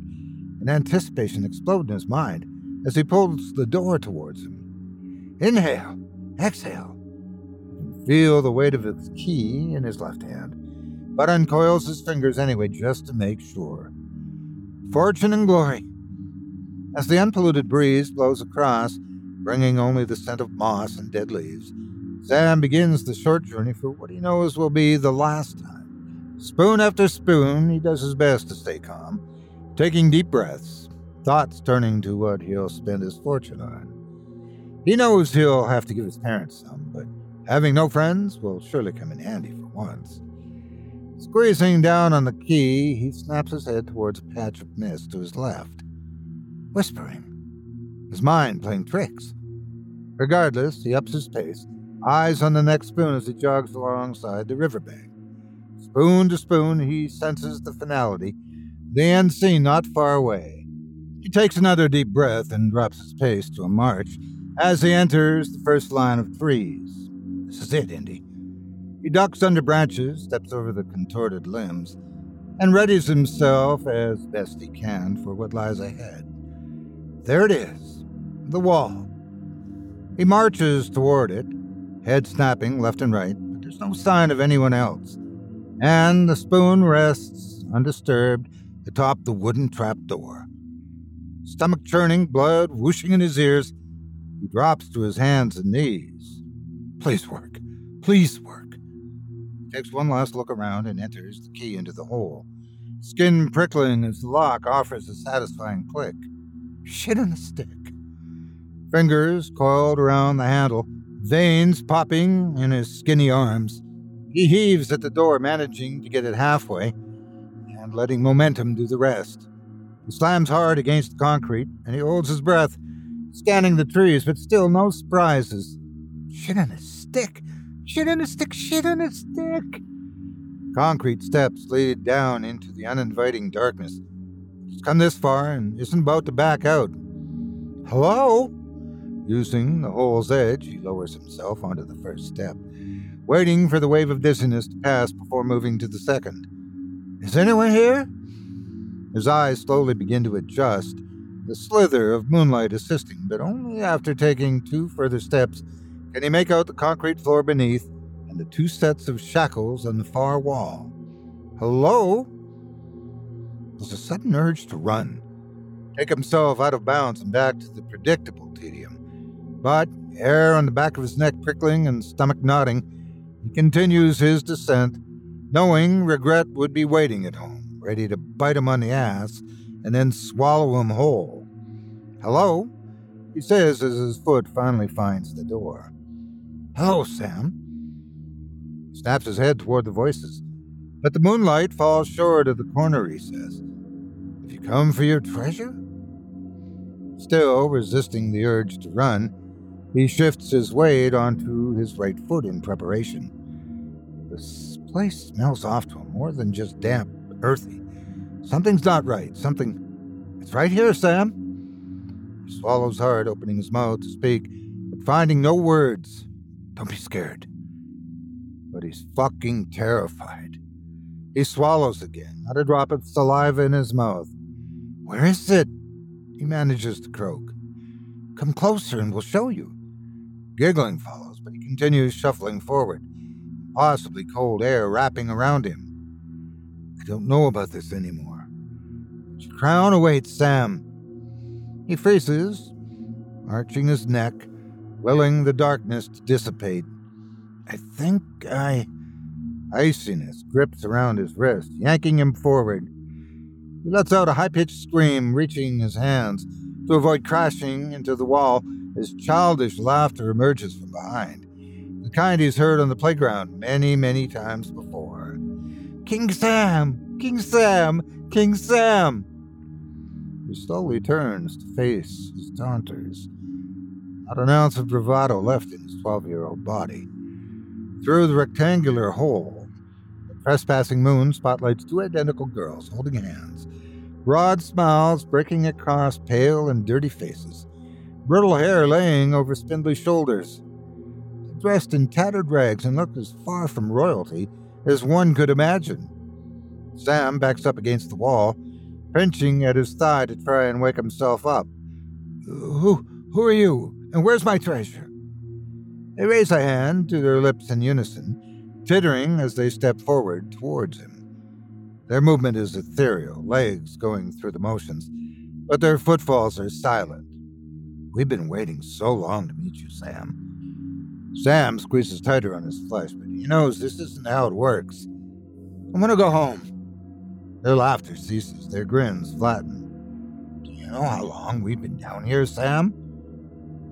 and anticipation explode in his mind as he pulls the door towards him. Inhale, exhale. Feel the weight of his key in his left hand, but uncoils his fingers anyway just to make sure. Fortune and glory. As the unpolluted breeze blows across, bringing only the scent of moss and dead leaves, Sam begins the short journey for what he knows will be the last time. Spoon after spoon, he does his best to stay calm, taking deep breaths, thoughts turning to what he'll spend his fortune on. He knows he'll have to give his parents some, but having no friends will surely come in handy for once. Squeezing down on the key, he snaps his head towards a patch of mist to his left, whispering, his mind playing tricks. Regardless, he ups his pace, eyes on the next spoon as he jogs alongside the riverbank. Spoon to spoon, he senses the finality, the end seen not far away. He takes another deep breath and drops his pace to a march as he enters the first line of trees. This is it, Indy. He ducks under branches, steps over the contorted limbs, and readies himself as best he can for what lies ahead. There it is, the wall. He marches toward it, head snapping left and right, but there's no sign of anyone else. And the spoon rests undisturbed atop the wooden trap door. Stomach churning, blood whooshing in his ears, he drops to his hands and knees. Please work. Please work takes one last look around and enters the key into the hole. Skin prickling as the lock offers a satisfying click. Shit in a stick. Fingers coiled around the handle, veins popping in his skinny arms. He heaves at the door, managing to get it halfway and letting momentum do the rest. He slams hard against the concrete and he holds his breath, scanning the trees, but still no surprises. Shit in a stick. Shit in a stick, shit in a stick. Concrete steps lead down into the uninviting darkness. He's come this far and isn't about to back out. Hello? Using the hole's edge, he lowers himself onto the first step, waiting for the wave of dizziness to pass before moving to the second. Is anyone here? His eyes slowly begin to adjust, the slither of moonlight assisting, but only after taking two further steps can he make out the concrete floor beneath and the two sets of shackles on the far wall? Hello? There's a sudden urge to run, take himself out of bounds and back to the predictable tedium. But, hair on the back of his neck prickling and stomach knotting, he continues his descent, knowing regret would be waiting at home, ready to bite him on the ass and then swallow him whole. Hello? He says as his foot finally finds the door. Hello, Sam. He snaps his head toward the voices, but the moonlight falls short of the corner. Have you come for your treasure? Still resisting the urge to run, he shifts his weight onto his right foot in preparation. This place smells off to him more than just damp, earthy. Something's not right. Something. It's right here, Sam. He swallows hard, opening his mouth to speak, but finding no words. Don't be scared. But he's fucking terrified. He swallows again, not a drop of saliva in his mouth. Where is it? He manages to croak. Come closer and we'll show you. Giggling follows, but he continues shuffling forward, possibly cold air wrapping around him. I don't know about this anymore. Your crown awaits Sam. He freezes, arching his neck, willing the darkness to dissipate. I think I. Iciness grips around his wrist, yanking him forward. He lets out a high pitched scream, reaching his hands to avoid crashing into the wall as childish laughter emerges from behind. The kind he's heard on the playground many, many times before. King Sam! King Sam! King Sam! He slowly turns to face his taunters not an ounce of bravado left in his 12 year old body. Through the rectangular hole, trespassing moon spotlights two identical girls holding hands, broad smiles breaking across pale and dirty faces, brittle hair laying over spindly shoulders. Dressed in tattered rags and looked as far from royalty as one could imagine. Sam backs up against the wall, pinching at his thigh to try and wake himself up. Who, who are you? And where's my treasure? They raise a hand to their lips in unison, tittering as they step forward towards him. Their movement is ethereal, legs going through the motions, but their footfalls are silent. We've been waiting so long to meet you, Sam. Sam squeezes tighter on his flesh, but he knows this isn't how it works. I'm gonna go home. Their laughter ceases, their grins flatten. Do you know how long we've been down here, Sam?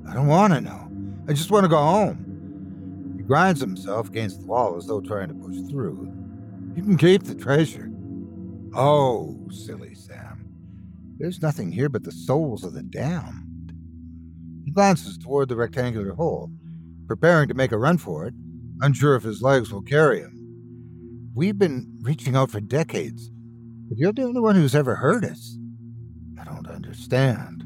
I don't want to know. I just want to go home. Grinds himself against the wall as though trying to push through. You can keep the treasure. Oh, silly Sam. There's nothing here but the souls of the damned. He glances toward the rectangular hole, preparing to make a run for it, unsure if his legs will carry him. We've been reaching out for decades, but you're the only one who's ever heard us. I don't understand.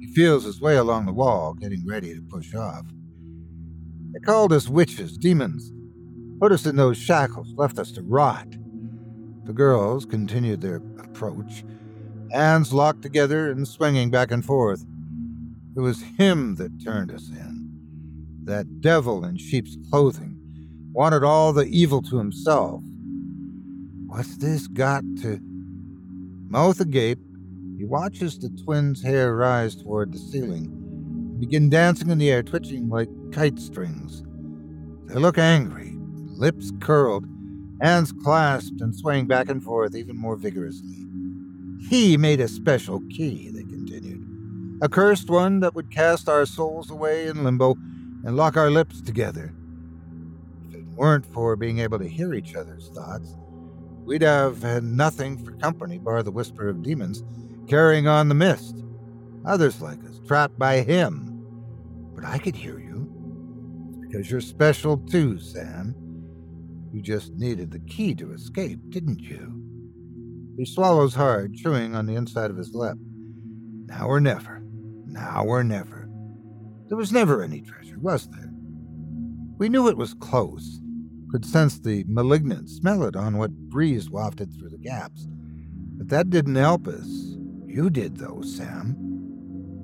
He feels his way along the wall, getting ready to push off. They called us witches, demons, put us in those shackles, left us to rot. The girls continued their approach, hands locked together and swinging back and forth. It was him that turned us in. That devil in sheep's clothing wanted all the evil to himself. What's this got to. Mouth agape, he watches the twins' hair rise toward the ceiling begin dancing in the air, twitching like kite strings. They look angry, lips curled, hands clasped and swaying back and forth even more vigorously. He made a special key, they continued, a cursed one that would cast our souls away in limbo and lock our lips together. If it weren't for being able to hear each other's thoughts, we'd have had nothing for company bar the whisper of demons carrying on the mist. Others like us, trapped by him. But I could hear you. It's because you're special too, Sam. You just needed the key to escape, didn't you? He swallows hard, chewing on the inside of his lip. Now or never. Now or never. There was never any treasure, was there? We knew it was close, could sense the malignant, smell it on what breeze wafted through the gaps. But that didn't help us. You did, though, Sam.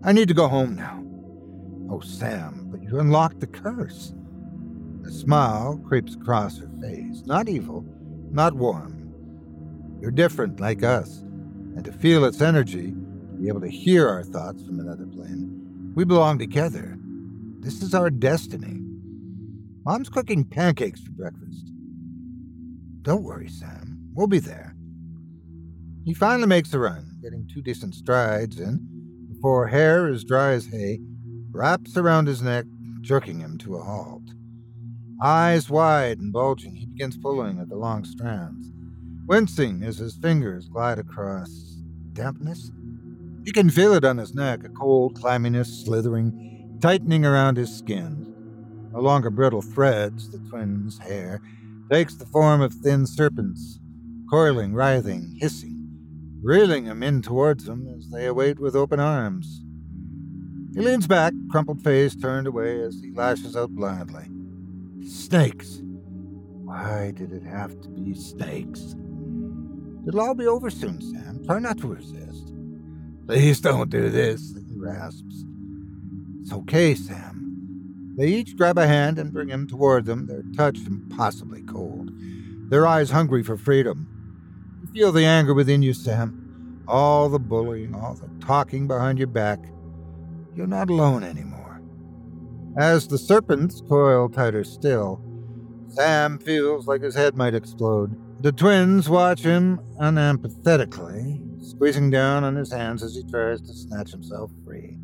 I need to go home now. Oh, Sam, but you unlocked the curse. A smile creeps across her face. Not evil, not warm. You're different, like us. And to feel its energy, to be able to hear our thoughts from another plane, we belong together. This is our destiny. Mom's cooking pancakes for breakfast. Don't worry, Sam. We'll be there. He finally makes a run, getting two decent strides in, before hair as dry as hay wraps around his neck, jerking him to a halt. Eyes wide and bulging, he begins pulling at the long strands, wincing as his fingers glide across dampness. He can feel it on his neck, a cold clamminess slithering, tightening around his skin. No longer brittle threads, the twins' hair takes the form of thin serpents, coiling, writhing, hissing, reeling him in towards them as they await with open arms. He leans back, crumpled face turned away as he lashes out blindly. Snakes! Why did it have to be snakes? It'll all be over soon, Sam. Try not to resist. Please don't do this, he rasps. It's okay, Sam. They each grab a hand and bring him toward them, their touch impossibly cold, their eyes hungry for freedom. Feel the anger within you, Sam. All the bullying, all the talking behind your back. You're not alone anymore. As the serpents coil tighter still, Sam feels like his head might explode. The twins watch him unempathetically, squeezing down on his hands as he tries to snatch himself free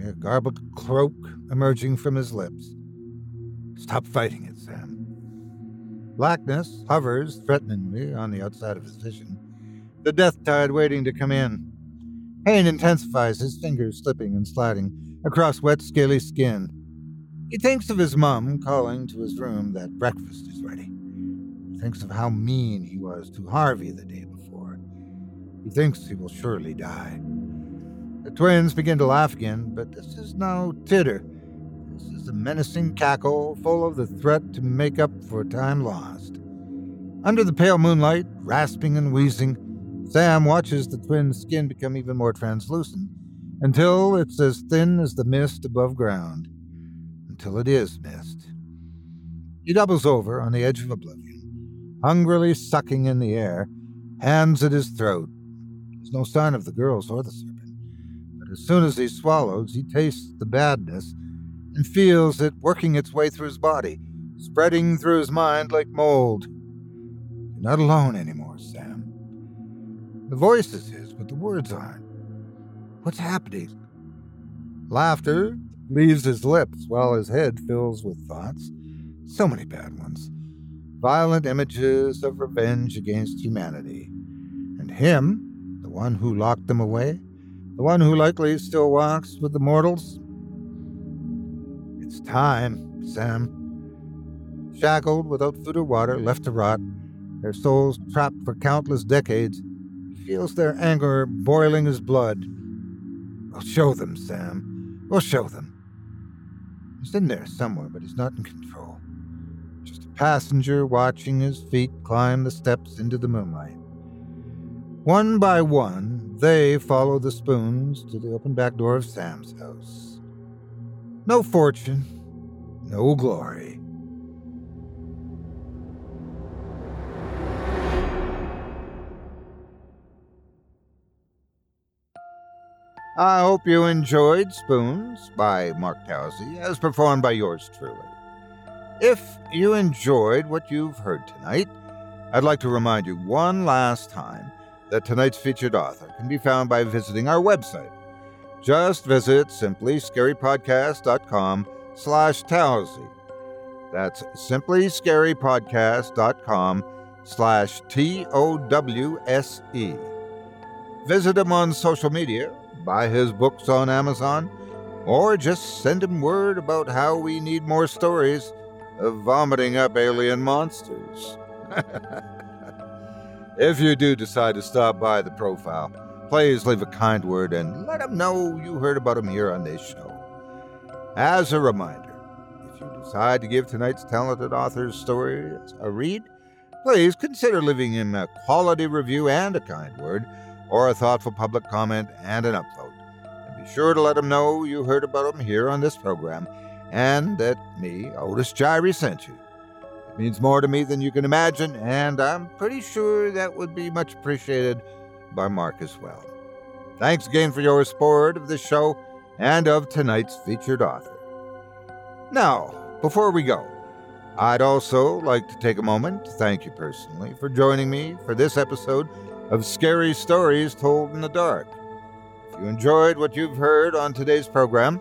only a garbled croak emerging from his lips. Stop fighting it, Sam. Blackness hovers threateningly on the outside of his vision, the death tide waiting to come in. Pain intensifies, his fingers slipping and sliding across wet, scaly skin. He thinks of his mum calling to his room that breakfast is ready. He thinks of how mean he was to Harvey the day before. He thinks he will surely die. The twins begin to laugh again, but this is no titter. Is a menacing cackle full of the threat to make up for time lost. Under the pale moonlight, rasping and wheezing, Sam watches the twins' skin become even more translucent until it's as thin as the mist above ground. Until it is mist. He doubles over on the edge of oblivion, hungrily sucking in the air, hands at his throat. There's no sign of the girls or the serpent but as soon as he swallows, he tastes the badness and feels it working its way through his body, spreading through his mind like mold. You're not alone anymore, Sam. The voice is his, but the words aren't. What's happening? Laughter leaves his lips while his head fills with thoughts. So many bad ones. violent images of revenge against humanity. And him, the one who locked them away, the one who likely still walks with the mortals? It's time, Sam. Shackled, without food or water, left to rot, their souls trapped for countless decades, he feels their anger boiling his blood. We'll show them, Sam. We'll show them. He's in there somewhere, but he's not in control. Just a passenger watching his feet climb the steps into the moonlight. One by one, they follow the spoons to the open back door of Sam's house. No fortune, no glory. I hope you enjoyed Spoons by Mark Towse, as performed by yours truly. If you enjoyed what you've heard tonight, I'd like to remind you one last time that tonight's featured author can be found by visiting our website. Just visit simplyscarypodcast.com slash Towse. That's simplyscarypodcast.com slash T-O-W-S-E. Visit him on social media, buy his books on Amazon, or just send him word about how we need more stories of vomiting up alien monsters. (laughs) if you do decide to stop by the profile, please leave a kind word and let them know you heard about them here on this show. As a reminder, if you decide to give tonight's talented author's stories a read, please consider leaving him a quality review and a kind word, or a thoughtful public comment and an upvote. And be sure to let him know you heard about him here on this program and that me, Otis Jiry, sent you. It means more to me than you can imagine, and I'm pretty sure that would be much appreciated by Mark as well. Thanks again for your support of this show and of tonight's featured author. Now, before we go, I'd also like to take a moment to thank you personally for joining me for this episode of Scary Stories Told in the Dark. If you enjoyed what you've heard on today's program,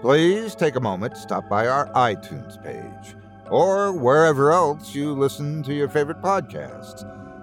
please take a moment to stop by our iTunes page or wherever else you listen to your favorite podcasts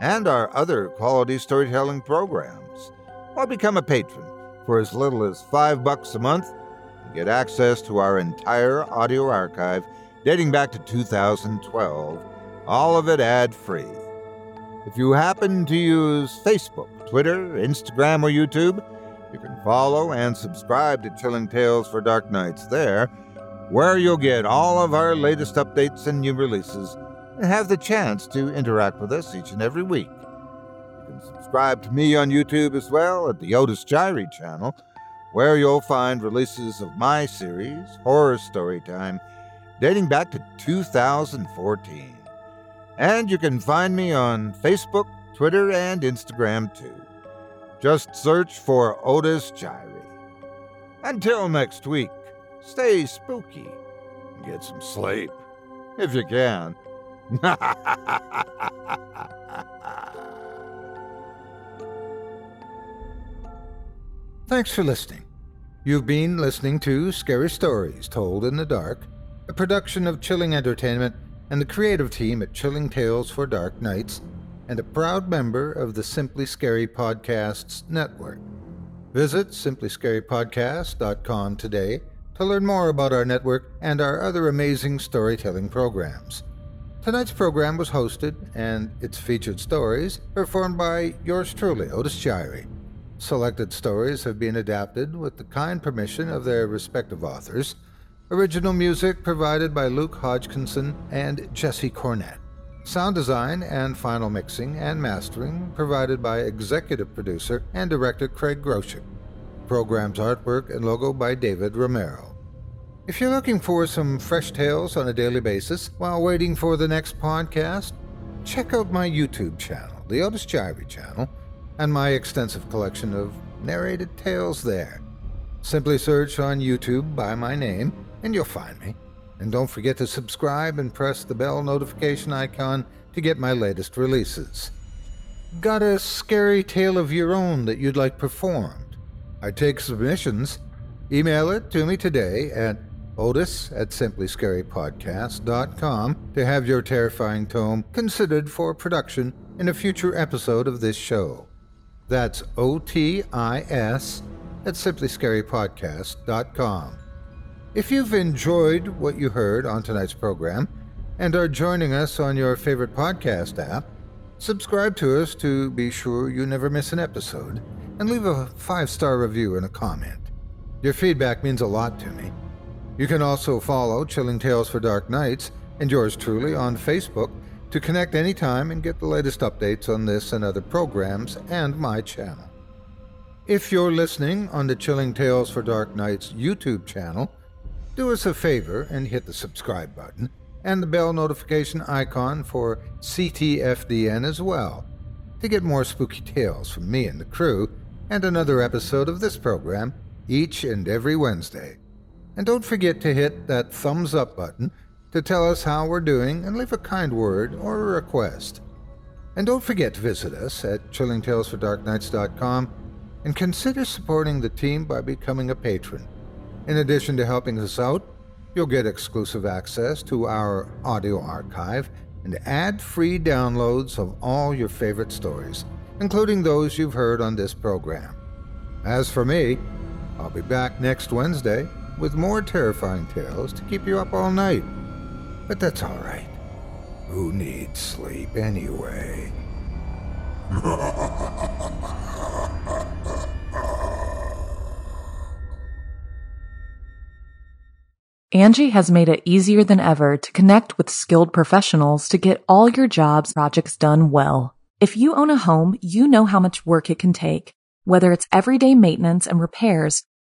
and our other quality storytelling programs, or become a patron for as little as five bucks a month and get access to our entire audio archive dating back to 2012, all of it ad free. If you happen to use Facebook, Twitter, Instagram, or YouTube, you can follow and subscribe to Chilling Tales for Dark Nights there, where you'll get all of our latest updates and new releases and have the chance to interact with us each and every week. You can subscribe to me on YouTube as well at the Otis Jiry channel, where you'll find releases of my series, Horror Storytime, dating back to 2014. And you can find me on Facebook, Twitter, and Instagram too. Just search for Otis Jiry. Until next week, stay spooky and get some sleep, if you can. (laughs) Thanks for listening. You've been listening to Scary Stories Told in the Dark, a production of Chilling Entertainment and the creative team at Chilling Tales for Dark Nights, and a proud member of the Simply Scary Podcasts Network. Visit simplyscarypodcast.com today to learn more about our network and our other amazing storytelling programs. Tonight's program was hosted and its featured stories performed by yours truly, Otis Jiry. Selected stories have been adapted with the kind permission of their respective authors. Original music provided by Luke Hodgkinson and Jesse Cornett. Sound design and final mixing and mastering provided by executive producer and director Craig Groshek. Program's artwork and logo by David Romero. If you're looking for some fresh tales on a daily basis while waiting for the next podcast, check out my YouTube channel, the Otis Jiry channel, and my extensive collection of narrated tales there. Simply search on YouTube by my name, and you'll find me. And don't forget to subscribe and press the bell notification icon to get my latest releases. Got a scary tale of your own that you'd like performed? I take submissions. Email it to me today at otis at simplyscarypodcast.com to have your terrifying tome considered for production in a future episode of this show. That's O-T-I-S at simplyscarypodcast.com. If you've enjoyed what you heard on tonight's program and are joining us on your favorite podcast app, subscribe to us to be sure you never miss an episode and leave a five star review and a comment. Your feedback means a lot to me. You can also follow Chilling Tales for Dark Nights and yours truly on Facebook to connect anytime and get the latest updates on this and other programs and my channel. If you're listening on the Chilling Tales for Dark Nights YouTube channel, do us a favor and hit the subscribe button and the bell notification icon for CTFDN as well to get more spooky tales from me and the crew and another episode of this program each and every Wednesday. And don't forget to hit that thumbs up button to tell us how we're doing and leave a kind word or a request. And don't forget to visit us at chillingtalesfordarknights.com and consider supporting the team by becoming a patron. In addition to helping us out, you'll get exclusive access to our audio archive and ad free downloads of all your favorite stories, including those you've heard on this program. As for me, I'll be back next Wednesday with more terrifying tales to keep you up all night. But that's all right. Who needs sleep anyway? Angie has made it easier than ever to connect with skilled professionals to get all your jobs projects done well. If you own a home, you know how much work it can take, whether it's everyday maintenance and repairs